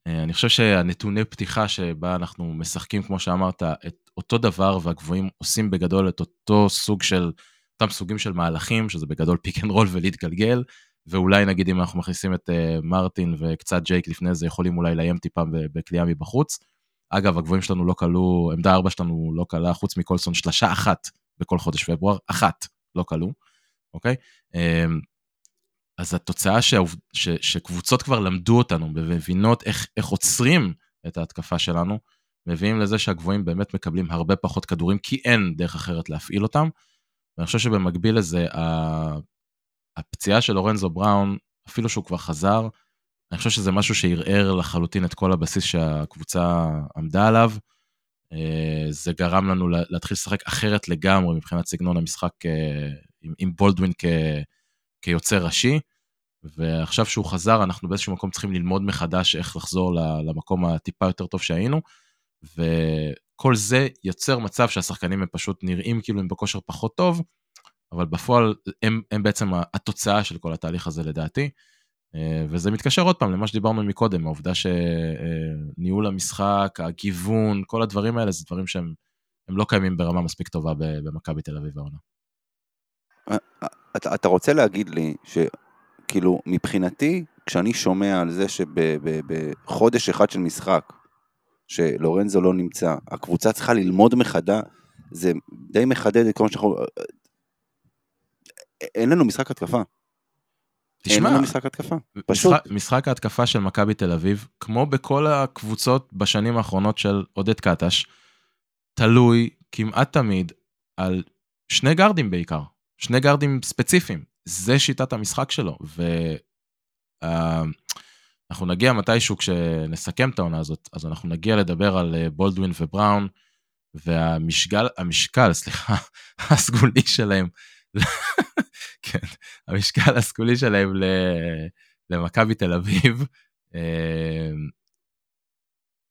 אה, אני חושב שהנתוני פתיחה שבה אנחנו משחקים, כמו שאמרת, את אותו דבר, והגבוהים עושים בגדול את אותו סוג של, אותם סוגים של מהלכים, שזה בגדול פיק אנד רול ולהתגלגל, ואולי נגיד אם אנחנו מכניסים את uh, מרטין וקצת ג'ייק לפני זה, יכולים אולי לאיים טיפה בקליעה מבחוץ. אגב, הגבוהים שלנו לא קלעו, עמדה 4 שלנו לא קלעה, חוץ מקולסון, שלשה אחת בכל חודש פברואר, אחת לא קלעו, אוקיי? אמ, אז התוצאה ש, ש, שקבוצות כבר למדו אותנו ומבינות איך, איך עוצרים את ההתקפה שלנו, מביאים לזה שהגבוהים באמת מקבלים הרבה פחות כדורים, כי אין דרך אחרת להפעיל אותם. ואני חושב שבמקביל לזה, הפציעה של לורנזו בראון, אפילו שהוא כבר חזר, אני חושב שזה משהו שערער לחלוטין את כל הבסיס שהקבוצה עמדה עליו. אה, זה גרם לנו להתחיל לשחק אחרת לגמרי מבחינת סגנון המשחק אה, עם, בולדווין כ, כיוצר ראשי. ועכשיו שהוא חזר, אנחנו באיזשהו מקום צריכים ללמוד מחדש איך לחזור למקום הטיפה יותר טוב שהיינו. וכל זה יוצר מצב שהשחקנים הם פשוט נראים כאילו הם בכושר פחות טוב, אבל בפועל הם, הם בעצם התוצאה של כל התהליך הזה לדעתי. אה, וזה מתקשר עוד פעם למה שדיברנו מקודם, העובדה שניהול המשחק, הגיוון, כל הדברים האלה זה דברים שהם לא קיימים ברמה מספיק טובה במכבי תל אביב העונה. אה, אה, אתה רוצה להגיד לי שכאילו מבחינתי, כשאני שומע על זה שבחודש אחד של משחק, שלורנזו לא נמצא, הקבוצה צריכה ללמוד מחדש, זה די מחדד את כל מה שאנחנו... אין לנו משחק התקפה. תשמע, אין לנו משחק התקפה, פשוט. משחק, משחק ההתקפה של מכבי תל אביב, כמו בכל הקבוצות בשנים האחרונות של עודד קטש, תלוי כמעט תמיד על שני גארדים בעיקר, שני גארדים ספציפיים. זה שיטת המשחק שלו, ואנחנו uh, נגיע מתישהו כשנסכם את העונה הזאת, אז אנחנו נגיע לדבר על uh, בולדווין ובראון, והמשקל, המשקל, סליחה, הסגולי שלהם כן, המשקל הסגולי שלהם למכבי תל אביב אה,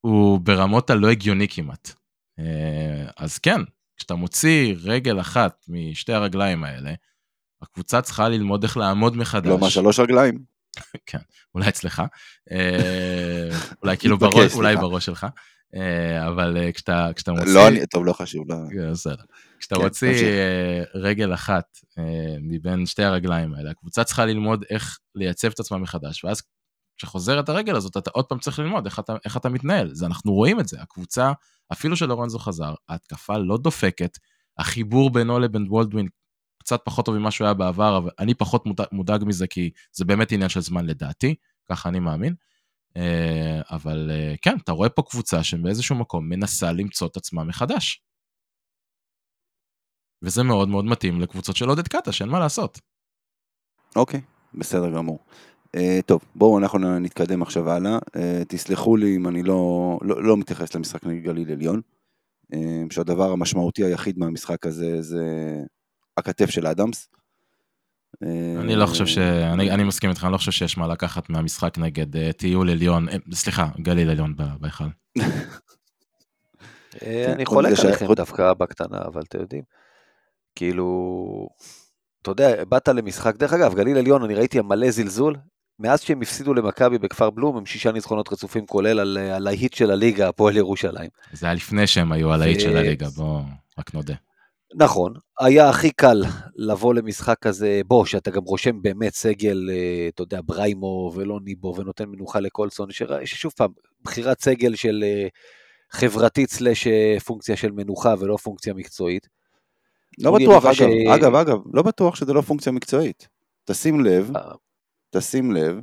הוא ברמות הלא הגיוני כמעט. אה, אז כן, כשאתה מוציא רגל אחת משתי הרגליים האלה, הקבוצה צריכה ללמוד איך לעמוד מחדש. לא, מה, שלוש רגליים? כן, אולי אצלך, אה, אולי כאילו בראש, אולי בראש שלך. אבל כשאתה, כשאתה מוציא... לא, טוב, לא חשוב. לא. בסדר. כשאתה כן, מוציא. אה, רגל אחת מבין שתי הרגליים האלה, הקבוצה צריכה ללמוד איך לייצב את עצמה מחדש, ואז כשחוזרת הרגל הזאת, אתה עוד פעם צריך ללמוד איך אתה, איך אתה מתנהל. זה, אנחנו רואים את זה, הקבוצה, אפילו שלורנזו חזר, ההתקפה לא דופקת, החיבור בינו לבין וולדווין קצת פחות טוב ממה שהוא היה בעבר, אבל אני פחות מודאג מזה, כי זה באמת עניין של זמן לדעתי, ככה אני מאמין. אה, אבל אה, כן, אתה רואה פה קבוצה שבאיזשהו מקום מנסה למצוא את עצמה מחדש. וזה מאוד מאוד מתאים לקבוצות של עודד קאטה, שאין מה לעשות. אוקיי, בסדר גמור. Uh, טוב, בואו אנחנו נתקדם עכשיו הלאה. Uh, תסלחו לי אם אני לא, לא, לא מתייחס למשחק נגד גליל עליון, uh, שהדבר המשמעותי היחיד מהמשחק הזה זה הכתף של אדמס. אני לא חושב ש... אני, אני מסכים איתך, אני לא חושב שיש מה לקחת מהמשחק נגד uh, טיול עליון, uh, סליחה, גליל עליון בהיכל. אני חולק עליכם דווקא בקטנה, אבל אתם יודעים. כאילו, אתה יודע, באת למשחק, דרך אגב, גליל עליון, אני ראיתי מלא זלזול, מאז שהם הפסידו למכבי בכפר בלום, הם שישה ניצחונות רצופים, כולל על, על ההיט של הליגה, הפועל ירושלים. זה היה לפני שהם היו על ההיט של הליגה, בוא רק נודה. נכון, היה הכי קל לבוא למשחק כזה, בוא, שאתה גם רושם באמת סגל, אה, אתה יודע, בריימו ולא ניבו, ונותן מנוחה לקולסון, ששוב פעם, בחירת סגל של אה, חברתית סלש אה, פונקציה של מנוחה ולא פונקציה מקצועית. לא בטוח, אגב, ש... אגב, אגב, לא בטוח שזה לא פונקציה מקצועית. תשים לב, תשים לב,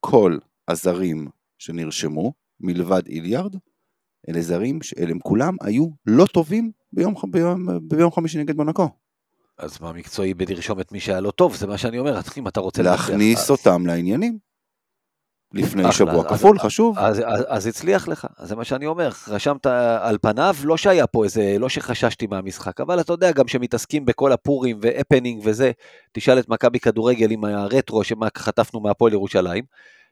כל הזרים שנרשמו, מלבד איליארד, אלה זרים הם כולם היו לא טובים ביום, ביום, ביום חמישי נגד מונקו. אז מה מקצועי בלרשום את מי שהיה לא טוב, זה מה שאני אומר, אם אתה רוצה... להכניס אותם לעניינים. לפני אחלה, שבוע אז, כפול, אז, חשוב. אז, אז, אז הצליח לך, זה מה שאני אומר, רשמת על פניו, לא שהיה פה איזה, לא שחששתי מהמשחק, אבל אתה יודע, גם שמתעסקים בכל הפורים והפנינג וזה, תשאל את מכבי כדורגל עם הרטרו שמה חטפנו מהפועל ירושלים,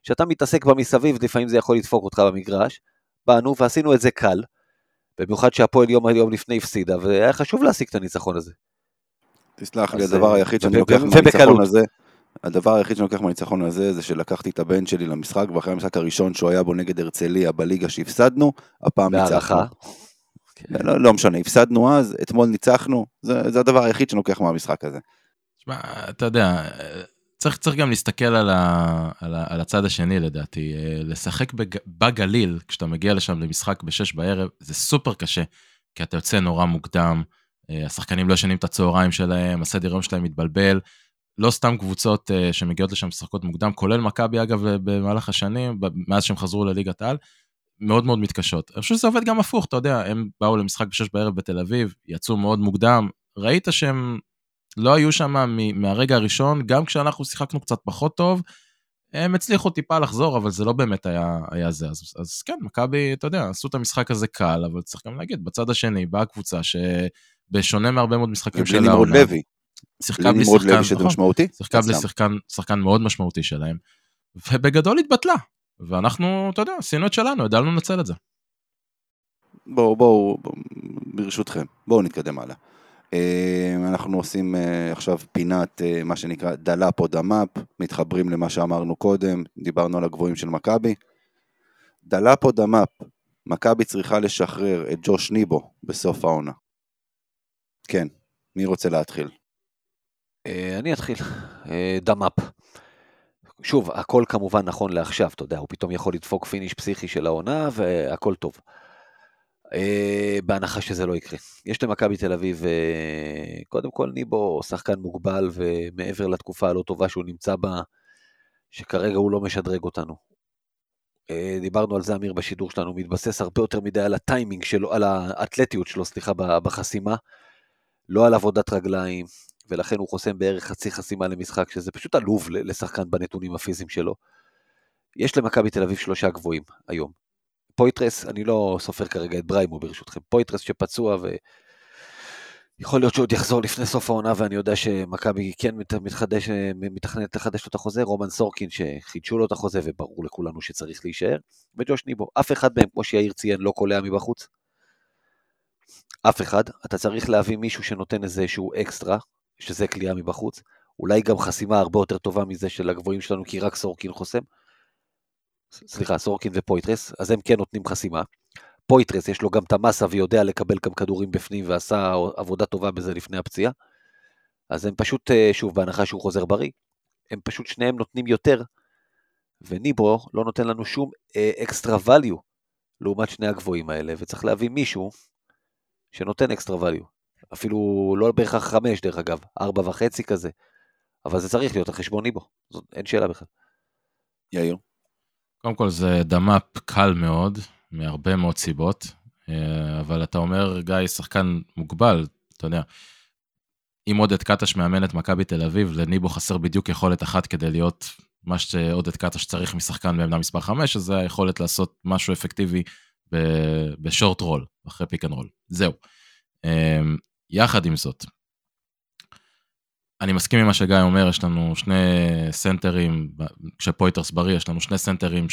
כשאתה מתעסק במסביב, לפעמים זה יכול לדפוק אותך במגרש, באנו ועשינו את זה קל, במיוחד שהפועל יום היום לפני הפסידה, והיה חשוב להשיג את הניצחון הזה. תסלח לי, הדבר אה, היחיד שאני לוקח מהניצחון הזה, הדבר היחיד שאני לוקח מהניצחון הזה, זה שלקחתי את הבן שלי למשחק, ואחרי המשחק הראשון שהוא היה בו נגד הרצליה בליגה שהפסדנו, הפעם ניצחנו. לא, לא משנה, הפסדנו אז, אתמול ניצחנו, זה, זה הדבר היחיד שאני לוקח מהמשחק הזה. תשמע, אתה יודע, צריך, צריך גם להסתכל על, ה, על, ה, על הצד השני לדעתי, אה, לשחק בג, בגליל, כשאתה מגיע לשם למשחק בשש בערב, זה סופר קשה, כי אתה יוצא נורא מוקדם, אה, השחקנים לא ישנים את הצהריים שלהם, הסדר יום שלהם מתבלבל, לא סתם קבוצות uh, שמגיעות לשם משחקות מוקדם, כולל מכבי אגב במהלך השנים, מאז שהם חזרו לליגת העל, מאוד מאוד מתקשות. אני חושב שזה עובד גם הפוך, אתה יודע, הם באו למשחק בשש בערב בתל אביב, יצאו מאוד מוקדם, ראית שהם לא היו שם מהרגע הראשון, גם כשאנחנו שיחקנו קצת פחות טוב, הם הצליחו טיפה לחזור, אבל זה לא באמת היה, היה זה. אז, אז כן, מכבי, אתה יודע, עשו את המשחק הזה קל, אבל צריך גם להגיד, בצד השני באה קבוצה שבשונה מהרבה מאוד משחקים של העונה, שיחקה בלי שחקן, שזה משמעותי. שיחקה בלי שחקן, שחקן מאוד משמעותי שלהם, ובגדול התבטלה. ואנחנו, אתה יודע, עשינו את שלנו, ידענו לנצל את זה. בואו, בואו, בוא, ברשותכם, בואו נתקדם הלאה. אה, אנחנו עושים אה, עכשיו פינת, אה, מה שנקרא דלאפ או דמאפ, מתחברים למה שאמרנו קודם, דיברנו על הגבוהים של מכבי. דלאפ או דמאפ, מכבי צריכה לשחרר את ג'וש ניבו בסוף העונה. כן, מי רוצה להתחיל? אה, אני אתחיל, אה, דמאפ. שוב, הכל כמובן נכון לעכשיו, אתה יודע, הוא פתאום יכול לדפוק פיניש פסיכי של העונה והכל טוב. אה, בהנחה שזה לא יקרה. יש למכבי תל אביב, קודם כל ניבו שחקן מוגבל ומעבר לתקופה הלא טובה שהוא נמצא בה, שכרגע הוא לא משדרג אותנו. דיברנו על זה אמיר בשידור שלנו, מתבסס הרבה יותר מדי על הטיימינג שלו, על האתלטיות שלו, סליחה, בחסימה, לא על עבודת רגליים, ולכן הוא חוסם בערך חצי חסימה למשחק, שזה פשוט עלוב לשחקן בנתונים הפיזיים שלו. יש למכבי תל אביב שלושה גבוהים היום. פויטרס, אני לא סופר כרגע את בריימו ברשותכם, פויטרס שפצוע ויכול להיות שעוד יחזור לפני סוף העונה ואני יודע שמכבי כן מתחדש, מתכננת לחדש לו את החוזה, רומן סורקין שחידשו לו את החוזה וברור לכולנו שצריך להישאר, וג'וש ניבו. אף אחד מהם, כמו שיאיר ציין, לא קולע מבחוץ. אף אחד. אתה צריך להביא מישהו שנותן איזה שהוא אקסטרה, שזה קליעה מבחוץ, אולי גם חסימה הרבה יותר טובה מזה של הגבוהים שלנו, כי רק סורקין חוסם. סליחה, סורקין ופויטרס, אז הם כן נותנים חסימה. פויטרס יש לו גם את המסה ויודע לקבל גם כדורים בפנים ועשה עבודה טובה בזה לפני הפציעה. אז הם פשוט, אה, שוב, בהנחה שהוא חוזר בריא, הם פשוט שניהם נותנים יותר, וניבו לא נותן לנו שום extra value לעומת שני הגבוהים האלה, וצריך להביא מישהו שנותן אקסטרה value. אפילו לא בהכרח חמש דרך אגב, ארבע וחצי כזה, אבל זה צריך להיות החשבוני בו, זאת אין שאלה בכלל. יאיר. קודם כל זה דמאפ קל מאוד, מהרבה מאוד סיבות, אה, אבל אתה אומר, גיא, שחקן מוגבל, אתה יודע, אם עודד קטש מאמן את מכבי תל אביב, לניבו חסר בדיוק יכולת אחת כדי להיות מה שעודד קטש צריך משחקן בעמדה מספר 5, אז זה היכולת לעשות משהו אפקטיבי ב short roll, אחרי פיק אנד רול. זהו. יחד עם זאת, אני מסכים עם מה שגיא אומר, יש לנו שני סנטרים, כשפויטרס בריא, יש לנו שני סנטרים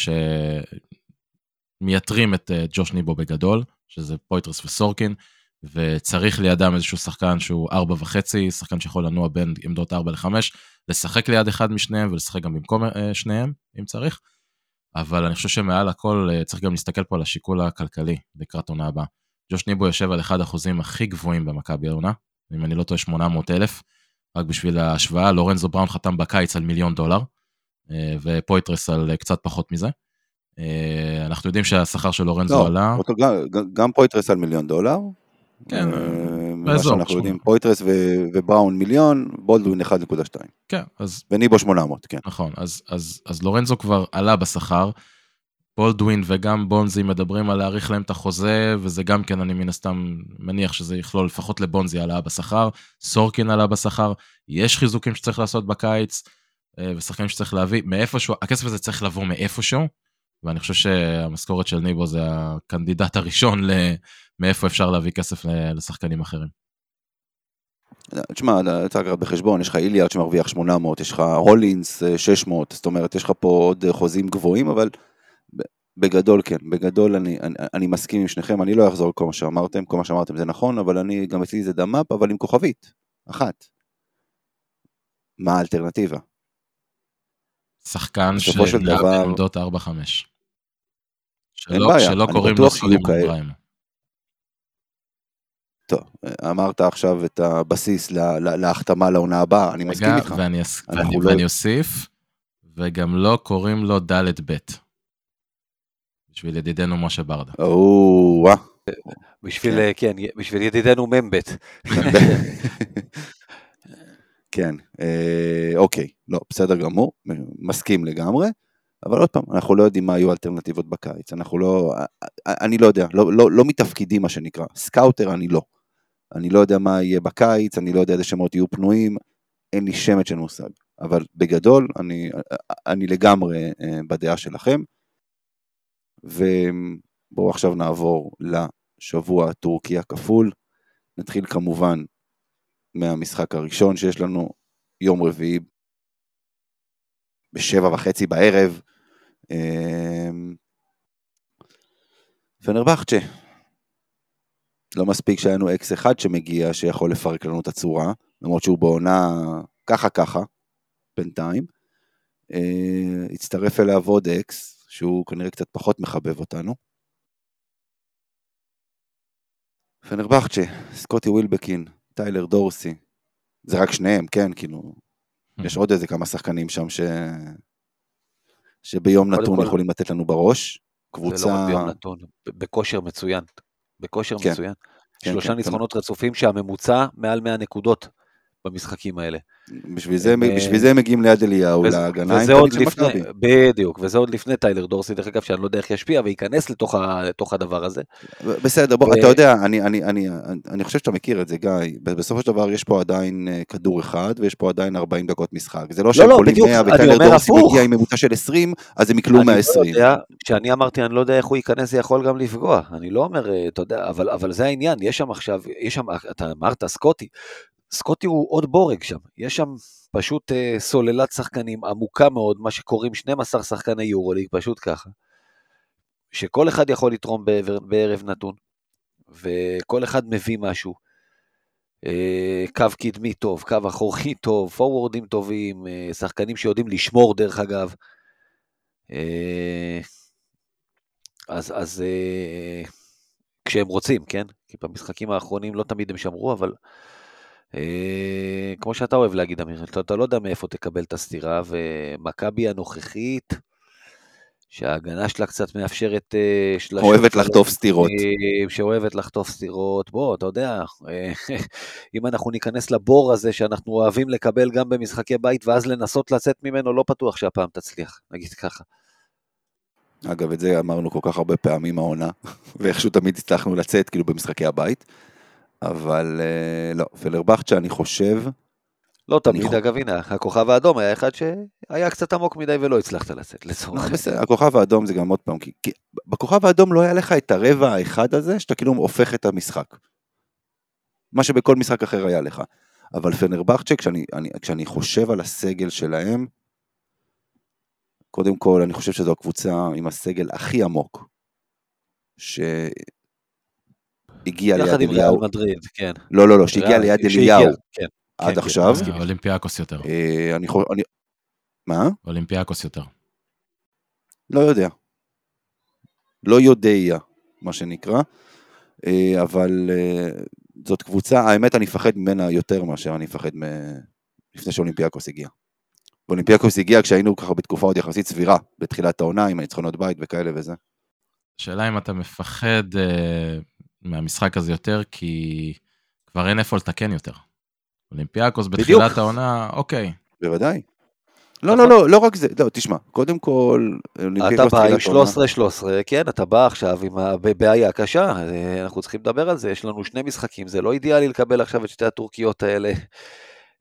שמייתרים את אה, ג'וש ניבו בגדול, שזה פויטרס וסורקין, ושצריך לידם איזשהו שחקן שהוא ארבע וחצי, שחקן שיכול לנוע בין עמדות ארבע לחמש, לשחק ליד אחד משניהם ולשחק גם במקום אה, שניהם, אם צריך. אבל אני חושב שמעל הכל אה, צריך גם להסתכל פה על השיקול הכלכלי לקראת עונה הבאה. ג'וש ניבו יושב על אחד האחוזים הכי גבוהים במכבי העונה, אם אני לא טועה 800 אלף, רק בשביל ההשוואה, לורנזו בראון חתם בקיץ על מיליון דולר, אה, ופויטרס על קצת פחות מזה. אנחנו יודעים שהשכר של לורנזו לא, עלה. גם, גם פויטרס על מיליון דולר, כן, מה שאנחנו יודעים, פויטרס ובראון מיליון, בולדווין 1.2. כן, אז... וניבו 800, כן. נכון, אז, אז, אז לורנזו כבר עלה בשכר, בולדווין וגם בונזי מדברים על להאריך להם את החוזה, וזה גם כן, אני מן הסתם מניח שזה יכלול לפחות לבונזי העלאה בשכר, סורקין עלה בשכר, יש חיזוקים שצריך לעשות בקיץ, אה, ושחקנים שצריך להביא, מאיפשהו, הכסף הזה צריך לבוא מאיפשהו, ואני חושב שהמשכורת של ניבו זה הקנדידט הראשון מאיפה אפשר להביא כסף לשחקנים אחרים. תשמע, צריך לקחת בחשבון, יש לך איליארד שמרוויח 800, יש לך הולינס 600, זאת אומרת, יש לך פה עוד חוזים גבוהים, אבל בגדול כן, בגדול אני, אני, אני מסכים עם שניכם, אני לא אחזור לכל מה שאמרתם, כל מה שאמרתם זה נכון, אבל אני, גם אצלי זה דמאפ, אבל עם כוכבית, אחת. מה האלטרנטיבה? שחקן שנע בעמדות 4-5. שלא, שלא קוראים לו סולים פריים. טוב, אמרת עכשיו את הבסיס להחתמה לעונה הבאה, אני מסכים איתך. ואני, ואני, לא... ואני אוסיף, וגם לא קוראים לו ד' ב'. בשביל ידידנו משה ברדה. או-אה. בשביל, כן, כן בשביל ידידנו מ"ב. כן, אה, אוקיי, לא, בסדר גמור, מסכים לגמרי, אבל עוד פעם, אנחנו לא יודעים מה היו האלטרנטיבות בקיץ, אנחנו לא, אני לא יודע, לא, לא, לא מתפקידי מה שנקרא, סקאוטר אני לא. אני לא יודע מה יהיה בקיץ, אני לא יודע איזה שמות יהיו פנויים, אין לי שמץ של מושג. אבל בגדול, אני, אני לגמרי אה, בדעה שלכם. ובואו עכשיו נעבור לשבוע הטורקי הכפול. נתחיל כמובן מהמשחק הראשון שיש לנו, יום רביעי בשבע וחצי בערב. אה, פנרבחצ'ה לא מספיק שהיה לנו אקס אחד שמגיע שיכול לפרק לנו את הצורה, למרות שהוא בעונה ככה ככה, בינתיים. אה, הצטרף אליו עוד אקס, שהוא כנראה קצת פחות מחבב אותנו. פנרבחצ'ה, סקוטי ווילבקין, טיילר דורסי, זה רק שניהם, כן, כאילו, mm. יש עוד איזה כמה שחקנים שם ש... שביום נתון כל... יכולים לתת לנו בראש. קבוצה... זה לא רק ביום נתון, בכושר מצוין. בכושר כן. מצוין. כן, שלושה כן, ניצחונות כן. רצופים שהממוצע מעל 100 נקודות במשחקים האלה. בשביל זה, הם, בשביל זה הם מגיעים ליד אליהו להגנה וזה עוד לפני, בדיוק, וזה עוד לפני טיילר דורסי, דרך אגב, שאני לא יודע איך ישפיע וייכנס לתוך, לתוך הדבר הזה. בסדר, בוא, ו... אתה יודע, אני, אני, אני, אני חושב שאתה מכיר את זה, גיא, בסופו של דבר יש פה עדיין אה, כדור אחד, ויש פה עדיין 40 דקות משחק. זה לא שהם לא, לא, 100 וטיילר דורסי מגיע עם ממוצע של 20, אז הם יקלו 120. לא כשאני אמרתי, אני לא יודע איך הוא ייכנס, זה יכול גם לפגוע. אני לא אומר, אה, אתה יודע, אבל, אבל זה העניין, יש שם עכשיו, יש שם, אתה אמרת, סקוטי, סקוטי הוא עוד בורג שם, יש שם פשוט אה, סוללת שחקנים עמוקה מאוד, מה שקוראים 12 שחקני יורוליג, פשוט ככה. שכל אחד יכול לתרום בעבר, בערב נתון, וכל אחד מביא משהו. אה, קו קדמי טוב, קו אחורי טוב, פורוורדים טובים, אה, שחקנים שיודעים לשמור דרך אגב. אה, אז, אז אה, כשהם רוצים, כן? כי במשחקים האחרונים לא תמיד הם שמרו, אבל אה, כמו שאתה אוהב להגיד, אמיר, אתה, אתה לא יודע מאיפה תקבל את הסתירה, ומכבי הנוכחית, שההגנה שלה קצת מאפשרת... אה, אוהבת לחטוף סתירות. שאוהבת לחטוף סתירות. בוא, אתה יודע, אה, אם אנחנו ניכנס לבור הזה שאנחנו אוהבים לקבל גם במשחקי בית, ואז לנסות לצאת ממנו, לא בטוח שהפעם תצליח, נגיד ככה. אגב, את זה אמרנו כל כך הרבה פעמים העונה, ואיכשהו תמיד הצלחנו לצאת, כאילו, במשחקי הבית. אבל אה, לא, פלרבכצ'ה אני חושב... לא תמיד, אגב, הנה, הכוכב האדום היה אחד שהיה קצת עמוק מדי ולא הצלחת לצאת, לצורך. בסדר, הכוכב האדום זה גם עוד פעם, כי, כי בכוכב האדום לא היה לך את הרבע האחד הזה, שאתה כאילו הופך את המשחק. מה שבכל משחק אחר היה לך. אבל פנרבכצ'ה, כשאני, אני, כשאני חושב על הסגל שלהם, קודם כל, אני חושב שזו הקבוצה עם הסגל הכי עמוק, ש... הגיע ליד יחד עם ריאל אליהו. מדריד, כן. לא, לא, לא, שהגיע ליד אליהו כן. עד כן, עכשיו. מסכים. אולימפיאקוס יותר. אה, אני חושב... אני- מה? אולימפיאקוס יותר. לא יודע. לא יודע, מה שנקרא. אה, אבל אה, זאת קבוצה, האמת אני מפחד ממנה יותר מאשר אני מפחד מ... לפני שאולימפיאקוס הגיע. ואולימפיאקוס הגיע כשהיינו ככה בתקופה עוד יחסית סבירה, בתחילת העונה עם הניצחונות בית וכאלה וזה. השאלה אם אתה מפחד אה, מהמשחק הזה יותר, כי כבר אין איפה לתקן יותר. אולימפיאקוס בתחילת. העונה, אוקיי. בוודאי. לא, לא, לא, לא רק זה, לא, תשמע, קודם כל, אתה בא עם תחילת העונה- 13-13, כן, אתה בא עכשיו עם הבעיה קשה, אה, אנחנו צריכים לדבר על זה, יש לנו שני משחקים, זה לא אידיאלי לקבל עכשיו את שתי הטורקיות האלה.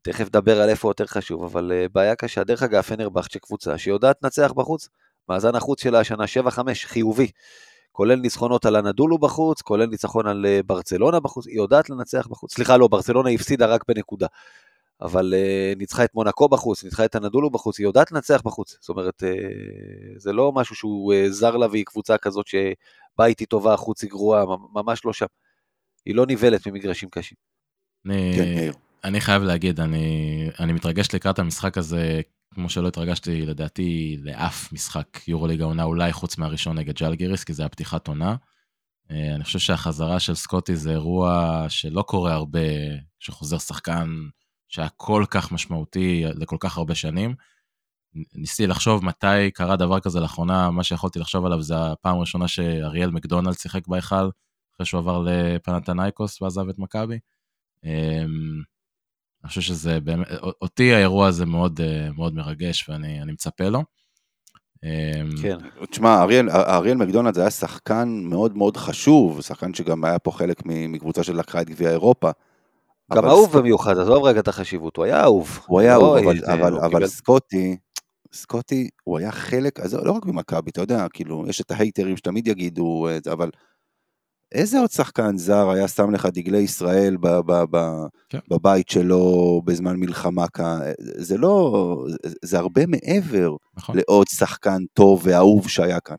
תכף נדבר על איפה יותר חשוב, אבל אה, בעיה קשה. דרך אגב, פנרבכט שקבוצה שיודעת לנצח בחוץ, מאזן החוץ שלה השנה 7-5, חיובי. כולל ניצחונות על הנדולו בחוץ, כולל ניצחון על אה, ברצלונה בחוץ, היא יודעת לנצח בחוץ. סליחה, לא, ברצלונה הפסידה רק בנקודה. אבל uh, ניצחה את מונקו בחוץ, ניצחה את הנדולו בחוץ, היא יודעת לנצח בחוץ. זאת אומרת, uh, זה לא משהו שהוא uh, זר לה והיא קבוצה כזאת שבית היא טובה, החוץ היא גרועה, ממ- ממש לא שם. היא לא נבלת ממגרשים קשים. אני, כן. אני חייב להגיד, אני, אני מתרגש לקראת המשחק הזה, כמו שלא התרגשתי לדעתי לאף משחק יורוליג העונה, אולי חוץ מהראשון נגד ג'לגיריס, כי זה היה פתיחת עונה. אה, אני חושב שהחזרה של סקוטי זה אירוע שלא קורה הרבה, שחוזר שחקן שהיה כל כך משמעותי לכל כך הרבה שנים. ניסיתי לחשוב מתי קרה דבר כזה לאחרונה, מה שיכולתי לחשוב עליו זה הפעם הראשונה שאריאל מקדונלד שיחק בהיכל, אחרי שהוא עבר לפנתנייקוס ועזב את מכבי. אני חושב שזה באמת, אותי האירוע הזה מאוד אה, מאוד מרגש ואני אני מצפה לו. אמ, כן. תשמע, אריאל, אריאל מקדונלד זה היה שחקן מאוד מאוד חשוב, שחקן שגם היה פה חלק מקבוצה שלקחה את גביע אירופה. גם אהוב סק- במיוחד, עזוב רגע את החשיבות, הוא היה אהוב. הוא היה לא, אהוב, אבל, אה, אבל, הוא אבל קיבל- סקוטי, סקוטי, הוא היה חלק, אז לא רק במכבי, אתה יודע, כאילו, יש את ההייטרים שתמיד יגידו, אה, זה, אבל איזה עוד שחקן זר היה שם לך דגלי ישראל ב, ב, ב, כן. בבית שלו בזמן מלחמה כאן? זה לא, זה, הרבה מעבר נכון. לעוד שחקן טוב ואהוב שהיה כאן.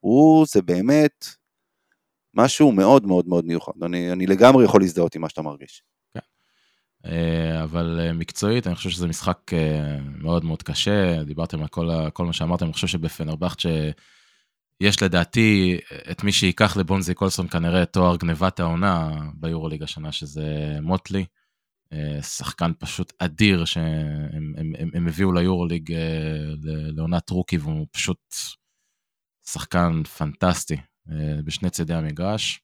הוא, זה באמת משהו מאוד מאוד מאוד מיוחד. אני, אני לגמרי יכול להזדהות עם מה שאתה מרגיש. אה, אבל אה, מקצועית אני חושב שזה משחק אה, מאוד מאוד קשה, דיברתם על כל, כל מה שאמרתם, אני חושב שבפנרבכט שיש לדעתי את מי שייקח לבונזי קולסון כנראה את תואר גנבת העונה ביורוליג השנה, שזה מוטלי. אה, שחקן פשוט אדיר שהם הם, הם, הם הביאו ליורוליג אה, לעונת רוקי והוא פשוט שחקן פנטסטי אה, בשני צידי המגרש.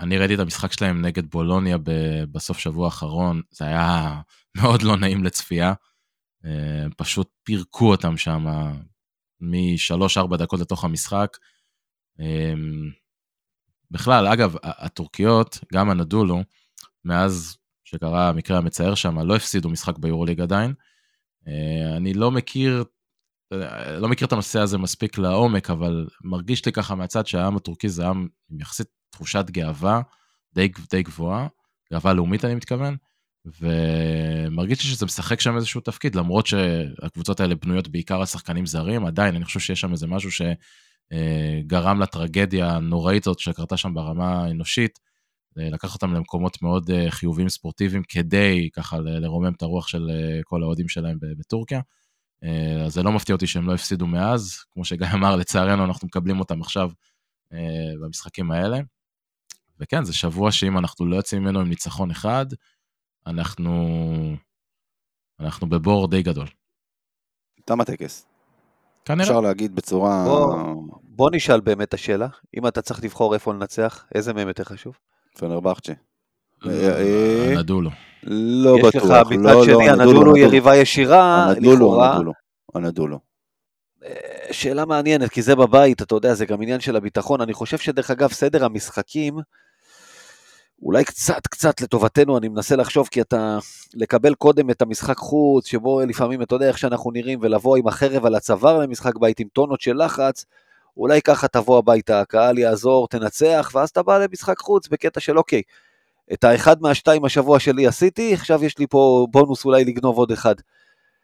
אני ראיתי את המשחק שלהם נגד בולוניה בסוף שבוע האחרון, זה היה מאוד לא נעים לצפייה. פשוט פירקו אותם שם משלוש-ארבע דקות לתוך המשחק. אה, בכלל, אגב, הטורקיות, גם הנדולו, מאז שקרה המקרה המצער שם, לא הפסידו משחק ביורוליג עדיין. אה, אני לא מכיר, אה, לא מכיר את הנושא הזה מספיק לעומק, אבל מרגיש לי ככה מהצד שהעם הטורקי זה עם עם יחסית תחושת גאווה די, די גבוהה, גאווה לאומית אני מתכוון, ומרגיש לי שזה משחק שם איזשהו תפקיד, למרות שהקבוצות האלה בנויות בעיקר על שחקנים זרים, עדיין אני חושב שיש שם איזה משהו שגרם לטרגדיה הנוראית הזאת שקרתה שם ברמה האנושית, אה, לקח אותם למקומות מאוד אה, חיוביים ספורטיביים כדי ככה לרומם את הרוח של אה, כל האוהדים שלהם בטורקיה. אה, אז זה לא מפתיע אותי שהם לא הפסידו מאז, כמו שגיא אמר, לצערנו אנחנו מקבלים אותם עכשיו אה, במשחקים האלה. וכן, זה שבוע שאם אנחנו לא יוצאים ממנו עם ניצחון אחד, אנחנו, אנחנו בבור די גדול. תם הטקס. כנראה. אפשר להגיד בצורה... בוא- בוא נשאל באמת את השאלה, אם אתה צריך לבחור איפה לנצח, איזה מהם יותר חשוב? פנרבכצ'ה. אה, אה, הנדולו. לא יש לך בטוח. מצד לא, שני, לא, הנדולו יריבה ישירה, הנדולו, לכאורה. הנדולו. הנדולו. אה, שאלה מעניינת, כי זה בבית, אתה יודע, זה גם עניין של הביטחון. אני חושב שדרך אגב, סדר המשחקים, אולי קצת קצת לטובתנו, אני מנסה לחשוב, כי אתה, לקבל קודם את המשחק חוץ, שבו לפעמים, אתה יודע איך שאנחנו נראים, ולבוא עם החרב על הצוואר למשחק בית, עם טונות של לחץ, אולי ככה תבוא הביתה, הקהל יעזור, תנצח, ואז אתה בא למשחק חוץ בקטע של אוקיי, את האחד מהשתיים השבוע שלי עשיתי, עכשיו יש לי פה בונוס אולי לגנוב עוד אחד.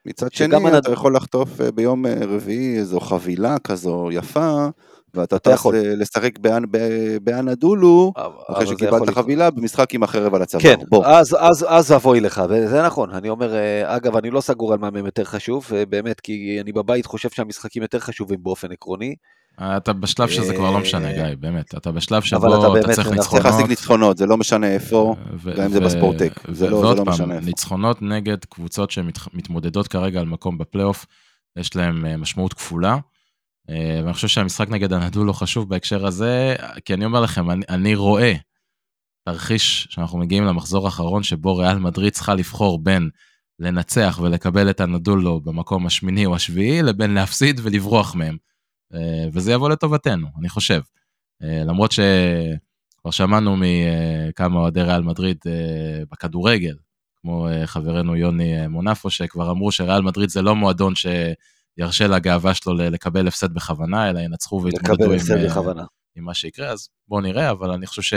מצד שני, הנד- אתה יכול לחטוף אה, ביום אה, רביעי איזו חבילה כזו יפה, ואתה אתה טס יכול. אה, לשחק באנ- ב- באנדולו, אבל אחרי שקיבלת. חבילה במשחק עם החרב על הצוואר. כן, בוא. אז, אז, אז אבוי לך, וזה נכון, אני אומר, אה, אגב, אני לא סגור על מה מהם יותר חשוב, אה, באמת, כי אני בבית חושב שהמשחקים יותר חשובים באופן עקרוני, אתה בשלב שזה כבר לא משנה, אה, גיא, באמת. אתה בשלב אבל שבו אתה אתה באמת, צריך. ניצחונות. צריך להשיג ניצחונות, זה לא משנה איפה, גם אם זה בספורטק, זה לא- לא פעם, משנה איפה. ניצחונות נגד קבוצות שמתמודדות כרגע על מקום בפלייאוף, יש להם אה, משמעות כפולה. אה, ואני חושב שהמשחק נגד הנדולו חשוב בהקשר הזה, כי אני אומר לכם, אני, אני רואה תרחיש שאנחנו מגיעים למחזור האחרון שבו ריאל מדריד צריכה לבחור בין לנצח ולקבל את הנדולו במקום השמיני או השביעי, לבין להפסיד ולברוח מהם. אה, וזה יבוא לטובתנו, אני חושב. אה, למרות שכבר שמענו מכמה אוהדי ריאל מדריד בכדורגל, כמו חברנו יוני מונפו, שכבר אמרו שריאל מדריד זה לא מועדון שירשה לגאווה שלו לקבל הפסד בכוונה, אלא ינצחו ויתמודדו עם, אה, בכוונה. עם מה שיקרה, אז בואו נראה, אבל אני חושב ש...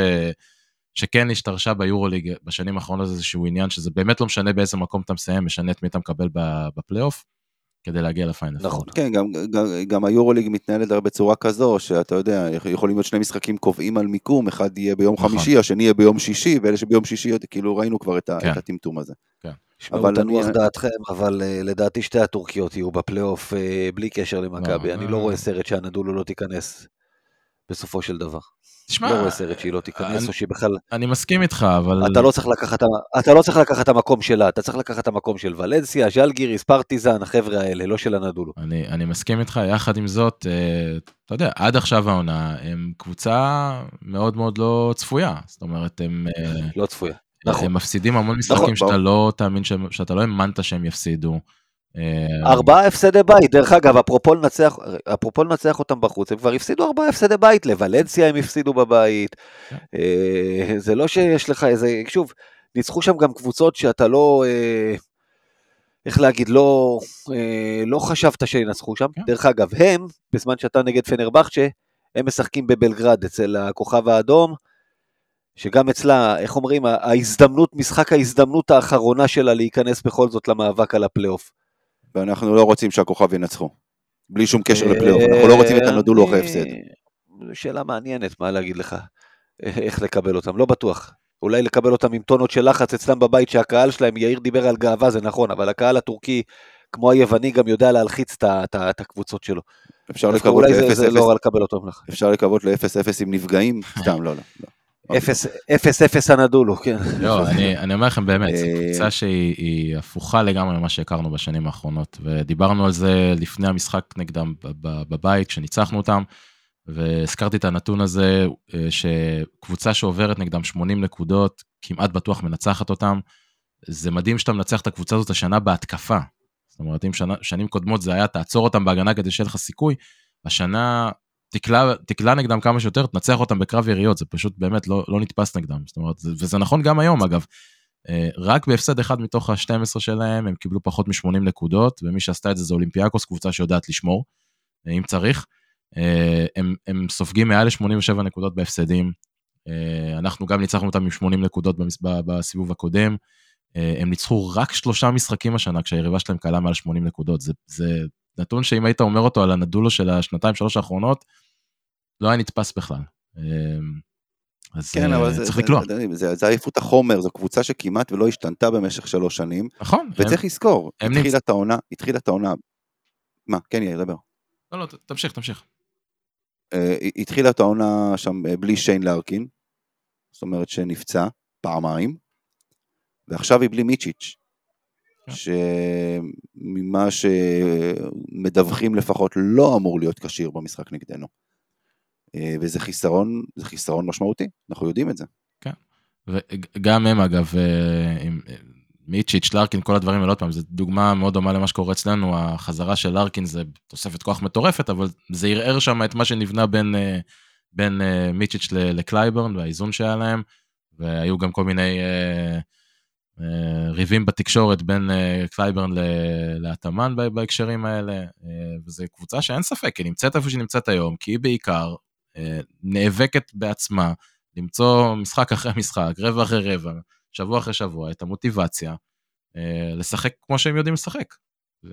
שכן השתרשה ביורוליג בשנים האחרונות איזשהו עניין שזה באמת לא משנה באיזה מקום אתה מסיים, משנה את מי אתה מקבל בפלייאוף, כדי להגיע לפיינל. נכון. כן, גם, גם, גם היורוליג מתנהלת הרי בצורה כזו, שאתה יודע, יכולים להיות שני משחקים קובעים על מיקום, אחד יהיה ביום נכון. חמישי, השני יהיה ביום שישי, ואלה שביום שישי, כאילו ראינו כבר את, כן. את הטמטום הזה. שמעו אבל תנוח אני- דעתכם, אבל אה, לדעתי שתי הטורקיות יהיו בפלייאוף אה, בלי קשר למכבי, אני. לא רואה סרט שהנדולו לא תיכנס בסופו של דבר. תשמע, לא רואה סרט שהיא לא תיכנס, אני- או שהיא בכלל... אני מסכים איתך, אבל... אתה לא צריך לקחת, אתה לא צריך לקחת את המקום שלה, אתה צריך לקחת את המקום של ולנסיה, ז'לגיריס, פרטיזן, החבר'ה האלה, לא של הנדולו. אני, אני מסכים איתך, יחד עם זאת, אה, אתה יודע, עד עכשיו העונה הם קבוצה מאוד מאוד לא צפויה. זאת אומרת, הם, אה, לא צפויה. נכון. הם מפסידים המון משחקים נכון, שאתה. לא תאמין, שהם- שאתה לא האמנת שהם יפסידו. אה, ארבעה הפסדי בית, דרך אגב, אפרופו לנצח, אפרופו לנצח אותם בחוץ, הם כבר הפסידו ארבעה הפסדי בית, לוולנסיה הם הפסידו בבית. כן. אה, זה לא שיש לך איזה, שוב, ניצחו שם גם קבוצות שאתה לא, אה, איך להגיד, לא, לא חשבת שינצחו שם. כן. דרך אגב, הם, בזמן שאתה נגד פנרבכצ'ה, הם משחקים בבלגרד אצל הכוכב האדום, שגם אצלה, איך אומרים, ההזדמנות, משחק ההזדמנות האחרונה שלה להיכנס בכל זאת למאבק על הפלייאוף. ואנחנו לא רוצים שהכוכב ינצחו. בלי שום קשר לפלייאוף, אנחנו לא רוצים את הנדולו אחרי הפסד. אה, שאלה מעניינת, מה להגיד לך, איך לקבל אותם, לא בטוח. אולי לקבל אותם עם טונות של לחץ אצלם בבית, שהקהל שלהם, יאיר דיבר על גאווה, זה נכון, אבל הקהל הטורקי, כמו היווני, גם יודע להלחיץ את הקבוצות שלו. אפשר לקוות אולי זה- זה ל-0-0 לא רע לקבל אותם לך. אפשר לקוות ל-0-0 עם נפגעים? סתם, לא, לא. לא. אפס, אפס, הנדולו, כן. לא, אני, אני אומר לכם באמת, זו אה, קבוצה שהיא היא הפוכה לגמרי ממה שהכרנו בשנים האחרונות, ודיברנו על זה לפני המשחק נגדם בבית, כשניצחנו אותם, והזכרתי את הנתון הזה, אה, שקבוצה שעוברת נגדם 80 נקודות, כמעט בטוח מנצחת אותם. זה מדהים שאתה מנצח את הקבוצה הזאת השנה בהתקפה. זאת אומרת, אם שנה, שנים קודמות זה היה תעצור אותם בהגנה כדי שיהיה לך סיכוי, השנה תקלע, תקלע נגדם כמה שיותר, תנצח אותם בקרב יריות, זה פשוט באמת לא, לא נתפס נגדם. זאת אומרת, זה, וזה נכון גם היום אגב. אה, רק בהפסד אחד מתוך ה-12 שלהם הם קיבלו פחות מ-80 נקודות, ומי שעשתה את זה זה אולימפיאקוס, קבוצה שיודעת לשמור, אה, אם צריך. אה, הם, הם סופגים מעל ל-87 נקודות בהפסדים. אנחנו גם ניצחנו אותם עם 80 נקודות בסיבוב הקודם. הם ניצחו רק שלושה משחקים השנה כשהיריבה שלהם קלה מעל 80 נקודות. זה, זה נתון שאם היית אומר אותו על הנדולו של השנתיים שלוש האחרונות, לא היה נתפס בכלל. אה, אז כן, אבל אה, זה- צריך זה- לקלוע. זה- זה זה עייפות החומר, זו קבוצה שכמעט ולא השתנתה במשך שלוש שנים, נכון. וצריך לזכור, הם התחילה את העונה, התחילה את העונה, מה, כן יאיר, דבר. לא, לא, תמשיך, תמשיך. אה, התחילה את העונה שם אה, בלי שיין לארקין, זאת אומרת שנפצע פעמיים, ועכשיו היא בלי מיצ'יץ'. שממה שמדווחים לפחות לא אמור להיות כשיר במשחק נגדנו. אה, וזה חיסרון, זה חיסרון משמעותי, אנחנו יודעים את זה. וגם הם אגב, אה, עם אה, מיצ'יץ', לארקין, כל הדברים האלה, עוד פעם, זו דוגמה מאוד דומה למה שקורה אצלנו, החזרה של לארקין זה תוספת כוח מטורפת, אבל זה ערער שם את מה שנבנה בין, בין מיצ'יץ' לקלייברן והאיזון שהיה להם, והיו גם כל מיני אה, ריבים בתקשורת בין אה, קלייברן ל- לאטאמן ב- בהקשרים האלה, אה, וזו קבוצה שאין ספק, היא נמצאת איפה שהיא נמצאת היום, כי היא בעיקר אה, נאבקת בעצמה למצוא משחק אחרי משחק, רבע אחרי רבע, שבוע אחרי שבוע, את המוטיבציה אה, לשחק כמו שהם יודעים לשחק,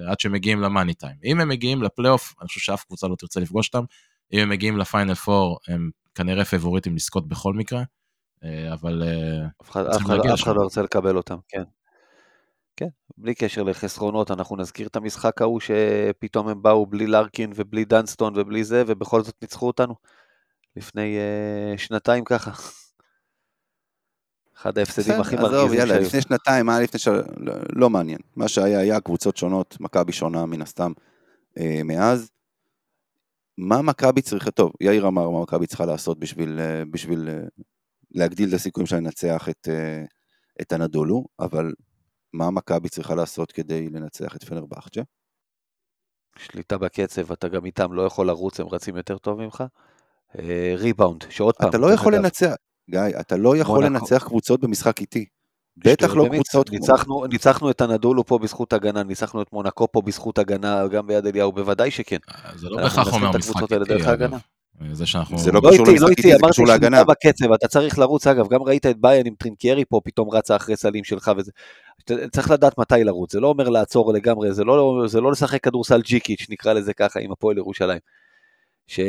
עד שהם מגיעים למאני טיים. אם הם מגיעים לפלייאוף, אני חושב שאף קבוצה לא תרצה לפגוש אותם, אם הם מגיעים לפיינל 4, הם כנראה פבוריטים לזכות בכל מקרה, אבל... אף אחד לא ירצה לקבל אותם, כן. כן, בלי קשר לחסרונות, אנחנו נזכיר את המשחק ההוא שפתאום הם באו בלי לארקין ובלי דנסטון ובלי זה, ובכל זאת ניצחו אותנו. לפני uh, שנתיים ככה. אחד ההפסדים הכי מרגיזים שהיו. יאללה, לפני שנתיים, מה לפני ש... לא, לא מעניין. מה שהיה, היה קבוצות שונות, מכבי שונה מן הסתם אה, מאז. מה מכבי צריכה, טוב, יאיר אמר מה מכבי צריכה לעשות בשביל, אה, בשביל אה, להגדיל את הסיכויים שלה לנצח את, אה, את הנדולו, אבל מה מכבי צריכה לעשות כדי לנצח את פנרבכצ'ה? שליטה בקצב, אתה גם איתם לא יכול לרוץ, הם רצים יותר טוב ממך. ריבאונד, שעוד פעם. אתה לא יכול אגב, לנצח, גיא, אתה לא יכול. לנצח קבוצות במשחק איטי. בטח לא קבוצות ניצחנו, כמו... ניצחנו את אנדולו פה בזכות הגנה, ניצחנו את מונאקו פה בזכות הגנה, גם ביד אליהו, בוודאי שכן. זה לא בהכרח אומר משחק איטי, אגב. זה שאנחנו... זה לא, לא קשור למשחק איטי, זה קשור להגנה. אמרתי בקצב, אתה צריך לרוץ, אגב, גם ראית את באיירן עם טרינקיירי פה, פתאום רצה אחרי סלים שלך וזה. צריך לדעת מתי לרוץ, זה לא אומר לעצור לגמרי, זה לא, זה לא לשחק כדורסל ג'יקיץ', נקרא לזה ככה, עם הפועל ירושלים. שאני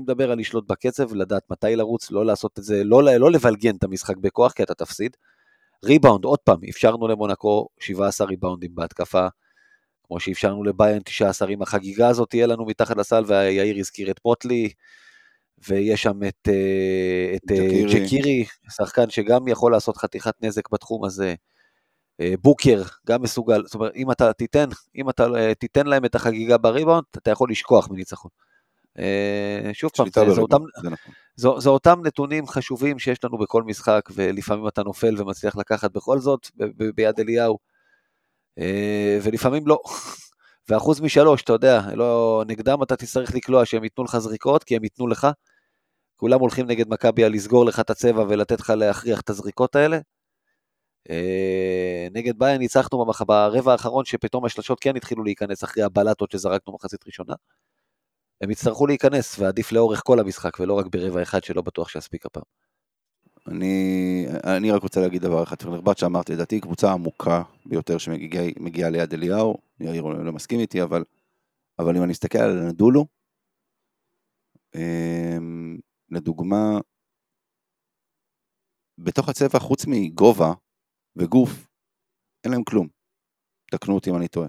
מדבר על לשלוט בקצב, לדעת מתי לרוץ, לא לעשות את זה, לא, לא לבלגן את המשחק בכוח, כי אתה תפסיד. ריבאונד, עוד פעם, אפשרנו למונקו 17 ריבאונדים בהתקפה, כמו שאפשרנו לביין 19 עם החגיגה הזאת, תהיה לנו מתחת לסל, ויאיר הזכיר את מוטלי, ויש שם את, אה, את אה, ג'קירי, שחקן שגם יכול לעשות חתיכת נזק בתחום הזה. אה, בוקר גם מסוגל, זאת אומרת, אם אתה תיתן, אם אתה תיתן להם את החגיגה בריבאונד, אתה יכול לשכוח מניצחון. שוב פעם, זה, זה, אותם, זה, נכון. זה, זה אותם נתונים חשובים שיש לנו בכל משחק, ולפעמים אתה נופל ומצליח לקחת בכל זאת ב, ב, ביד אליהו, ולפעמים לא. ואחוז משלוש, אתה יודע, לא, נגדם אתה תצטרך לקלוע שהם ייתנו לך זריקות, כי הם ייתנו לך. כולם הולכים נגד מכבי על לסגור לך את הצבע ולתת לך להכריח את הזריקות האלה. אה, נגד ביין ניצחנו ברבע האחרון, שפתאום השלשות כן התחילו להיכנס אחרי הבלטות שזרקנו מחצית ראשונה. הם יצטרכו להיכנס, ועדיף לאורך כל המשחק, ולא רק ברבע אחד שלא בטוח שיספיק הפעם. אני, אני רק רוצה להגיד דבר אחד, פרנרבט שאמרתי, לדעתי קבוצה עמוקה ביותר שמגיעה ליד אליהו, יאיר לא מסכים איתי, אבל, אבל אם אני מסתכל על אנדולו, אמ, לדוגמה, בתוך הצבע, חוץ מגובה וגוף, אין להם כלום. תקנו אותי אם אני טועה.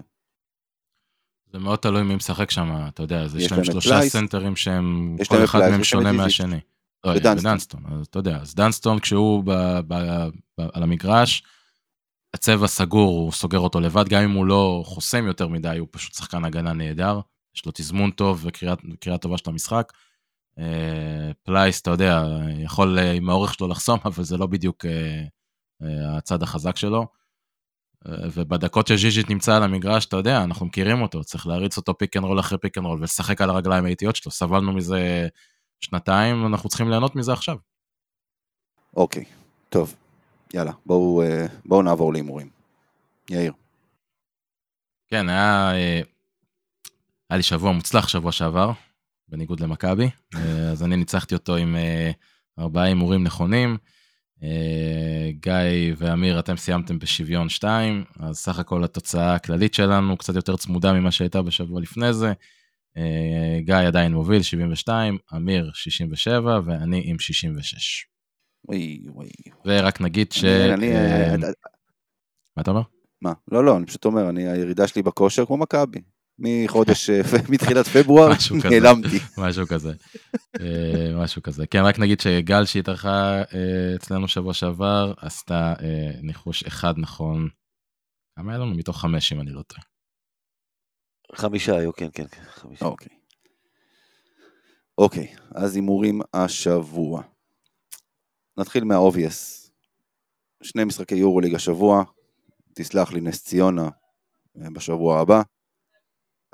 זה מאוד תלוי מי משחק שם, אתה יודע, יש להם שלושה פלייס, סנטרים שהם, כל אחד מהם שונה מהשני. לא, ודנסטון. אז אתה יודע, אז דנסטון כשהוא ב, ב, ב, על המגרש, הצבע סגור, הוא סוגר אותו לבד, גם אם הוא לא חוסם יותר מדי, הוא פשוט שחקן הגנה נהדר, יש לו תזמון טוב וקריאה טובה של המשחק. אה, פלייס, אתה יודע, יכול אה, עם האורך שלו לחסום, אבל זה לא בדיוק אה, הצד החזק שלו. ובדקות שז'יז'יץ' נמצא על המגרש, אתה יודע, אנחנו מכירים אותו, צריך להריץ אותו pick and roll אחרי pick and roll ולשחק על הרגליים האיטיות שלו, סבלנו מזה שנתיים, אנחנו צריכים ליהנות מזה עכשיו. אוקיי, טוב, יאללה, בואו, בואו נעבור להימורים. יאיר. כן, היה, היה לי שבוע מוצלח שבוע שעבר, בניגוד למכבי, אה, אז אני ניצחתי אותו עם אה, ארבעה הימורים נכונים. אה, גיא ואמיר, אתם סיימתם בשוויון 2, אז סך הכל התוצאה הכללית שלנו קצת יותר צמודה ממה שהייתה בשבוע לפני זה. גיא עדיין מוביל 72, אמיר 67 ואני עם 66. וואי וואי. ורק נגיד ש... מה אתה אומר? מה? לא, לא, אני פשוט אומר, אני, הירידה שלי בכושר כמו מכבי. מחודש, אה, מתחילת פברואר, נעלמתי. משהו כזה, אה, משהו כזה. כן, רק נגיד שגל שהתארחה אה, אצלנו שבוע שעבר, עשתה ניחוש אחד נכון. כמה היה לנו? מתוך חמש, אם אני לא טועה. חמישה היו, כן, כן, כן. חמישה. אוקיי. אוקיי, אז הימורים השבוע. נתחיל מה obvious. שני משחקי יורו ליג השבוע, תסלח לי נס ציונה בשבוע הבא.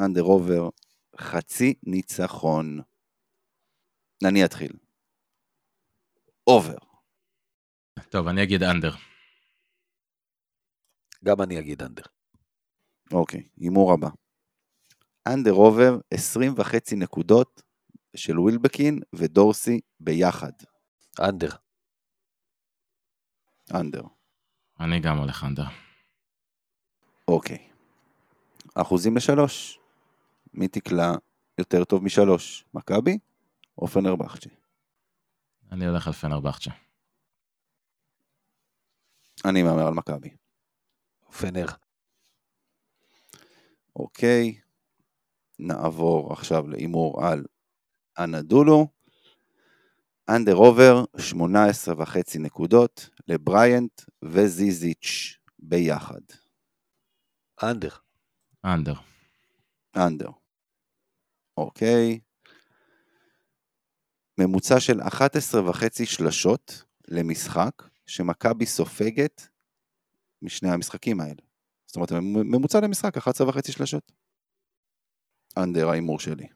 under over חצי ניצחון. אני אתחיל. over. טוב, אני אגיד under. גם אני אגיד under. אוקיי, הימור הבא. אנדר עובר 20 וחצי נקודות של ווילבקין ודורסי ביחד. אנדר. אנדר. אני גם הולך אנדר. אוקיי. אחוזים לשלוש. מי תקלע יותר טוב משלוש, מכבי או פנרבחצ'ה? אני הולך על פנרבחצ'ה. אני מהמר על מכבי. פנר. אוקיי, נעבור עכשיו להימור על אנדולו. אנדר עובר 18 וחצי נקודות לבריאנט וזיזיץ' ביחד. אנדר. אנדר. אנדר. אוקיי. ממוצע של 11 וחצי שלשות למשחק שמכבי סופגת משני המשחקים האלה. זאת אומרת, ממוצע למשחק 11 וחצי שלשות. אנדר ההימור שלי.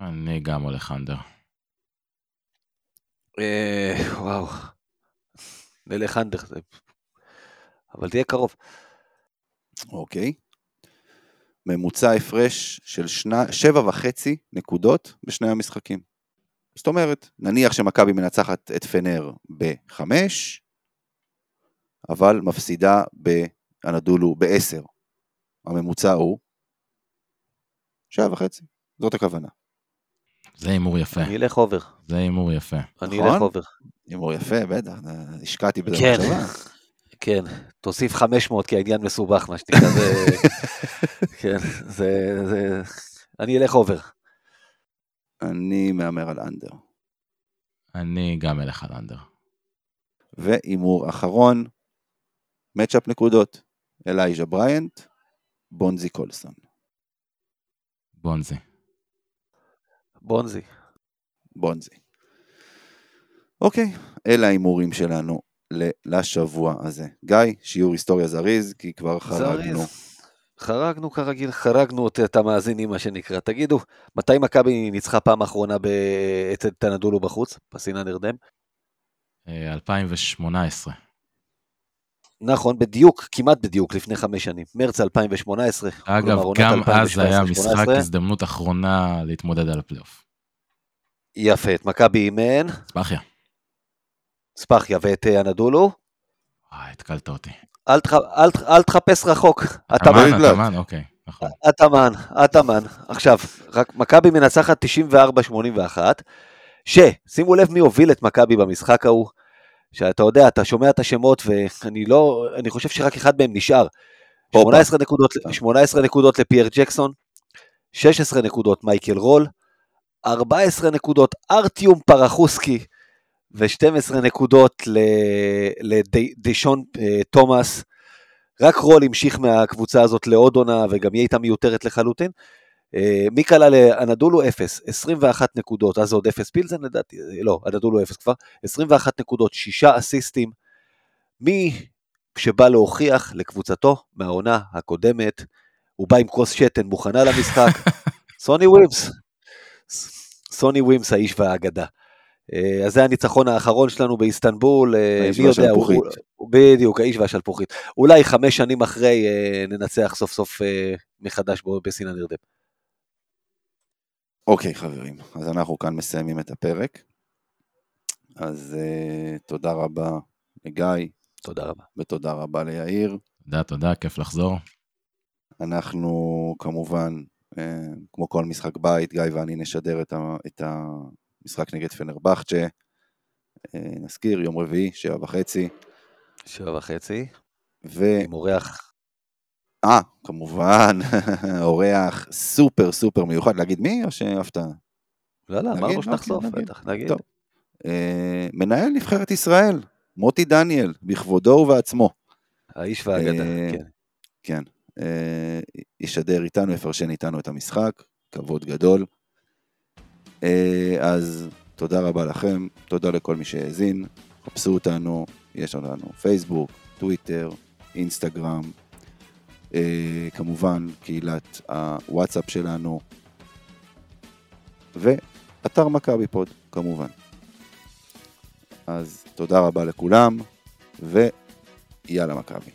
אני גם הולך אנדר. אה, וואו. נלך אנדר. זה- אבל תהיה קרוב. אוקיי. ממוצע הפרש של שנה, שבע וחצי נקודות בשני המשחקים. זאת אומרת, נניח שמכבי מנצחת את פנר בחמש, אבל מפסידה באנדולו בעשר. הממוצע הוא שבע וחצי, זאת הכוונה. זה הימור יפה. אני אלך over. זה הימור יפה. אני נכון? אלך over. הימור יפה, בטח, השקעתי בזה כן. כן, תוסיף 500 כי העניין מסובך, מה שנקרא, זה... כן, זה... זה... אני אלך over. אני מהמר על אנדר. אני גם אלך על אנדר. והימור אחרון, מצ'אפ נקודות, אלייז'ה בריאנט, בונזי קולסון. בונזי. בונזי. בונזי. אוקיי, אלה ההימורים שלנו לשבוע הזה. גיא, שיעור היסטוריה זריז, כי כבר חרגנו. זריז. חרגנו כרגיל, חרגנו את, את המאזינים, מה שנקרא. תגידו, מתי מכבי ניצחה פעם אחרונה. אצל תנדולו בחוץ? בסין הנרדם? אה, 2018. נכון, בדיוק, כמעט בדיוק, לפני חמש שנים. מרץ 2018. אגב, כלומר, גם אז זה היה 2017-2018. משחק הזדמנות אחרונה להתמודד על הפלייאוף. יפה, את מכבי אימן, ספחיה. ספחיה ואת אה, אנדולו. וואי, התקלת אותי. אל, תח... אל, אל תחפש רחוק, בגלל. אתמן, אוקיי, נכון. אטמן, אטמן. עכשיו, רק מכבי מנצחת 94-81, ששימו לב מי הוביל את מכבי במשחק ההוא, שאתה יודע, אתה שומע את השמות ואני לא, אני חושב שרק אחד מהם נשאר. הופה. 18 נקודות, 18 נקודות לפייר ג'קסון, 16 נקודות מייקל רול, 14 נקודות ארטיום פרחוסקי, ו-12 נקודות לדיישון אה, תומאס. רק רול המשיך מהקבוצה הזאת לעוד עונה, וגם היא הייתה מיותרת לחלוטין. אה, מי קלע לאנדולו 0, 21 נקודות, אז זה עוד 0 פילזן לדעתי, אה, לא, אנדולו 0 כבר, 21 נקודות, 6 אסיסטים. מי שבא להוכיח לקבוצתו מהעונה הקודמת, הוא בא עם כוס שתן מוכנה למשחק, סוני ווימס. סוני ווימס האיש והאגדה. אה, אז זה הניצחון האחרון שלנו באיסטנבול, מי יודע, הוא- בדיוק, האיש והשלפוחית. אולי חמש שנים אחרי ננצח סוף סוף מחדש בסין הנרדם. אוקיי, חברים, אז אנחנו כאן מסיימים את הפרק. אז uh, תודה רבה לגיא, תודה רבה. ותודה רבה ליאיר. תודה, תודה, כיף לחזור. אנחנו כמובן, אה, כמו כל משחק בית, גיא ואני נשדר את, ה, את המשחק נגד פנרבחצ'ה. אה, נזכיר, יום רביעי, שבע וחצי. שבע וחצי, ו... עם אורח, אה, כמובן, אורח סופר סופר מיוחד. להגיד מי או שאהבת? לא, לא, אמרנו שנחשוף, אוקיי. בטח, נגיד. טוב. אה, מנהל נבחרת ישראל, מוטי דניאל, בכבודו ובעצמו. האיש והאגדה, אה, כן. כן, אה, ישדר איתנו, יפרשן איתנו את המשחק, כבוד גדול. אז תודה רבה לכם, תודה לכל מי שהאזין, חפשו אותנו, יש לנו פייסבוק, טוויטר, אינסטגרם, כמובן קהילת הוואטסאפ שלנו, ואתר מכבי פוד, כמובן. אז תודה רבה לכולם, ויאללה מכבי.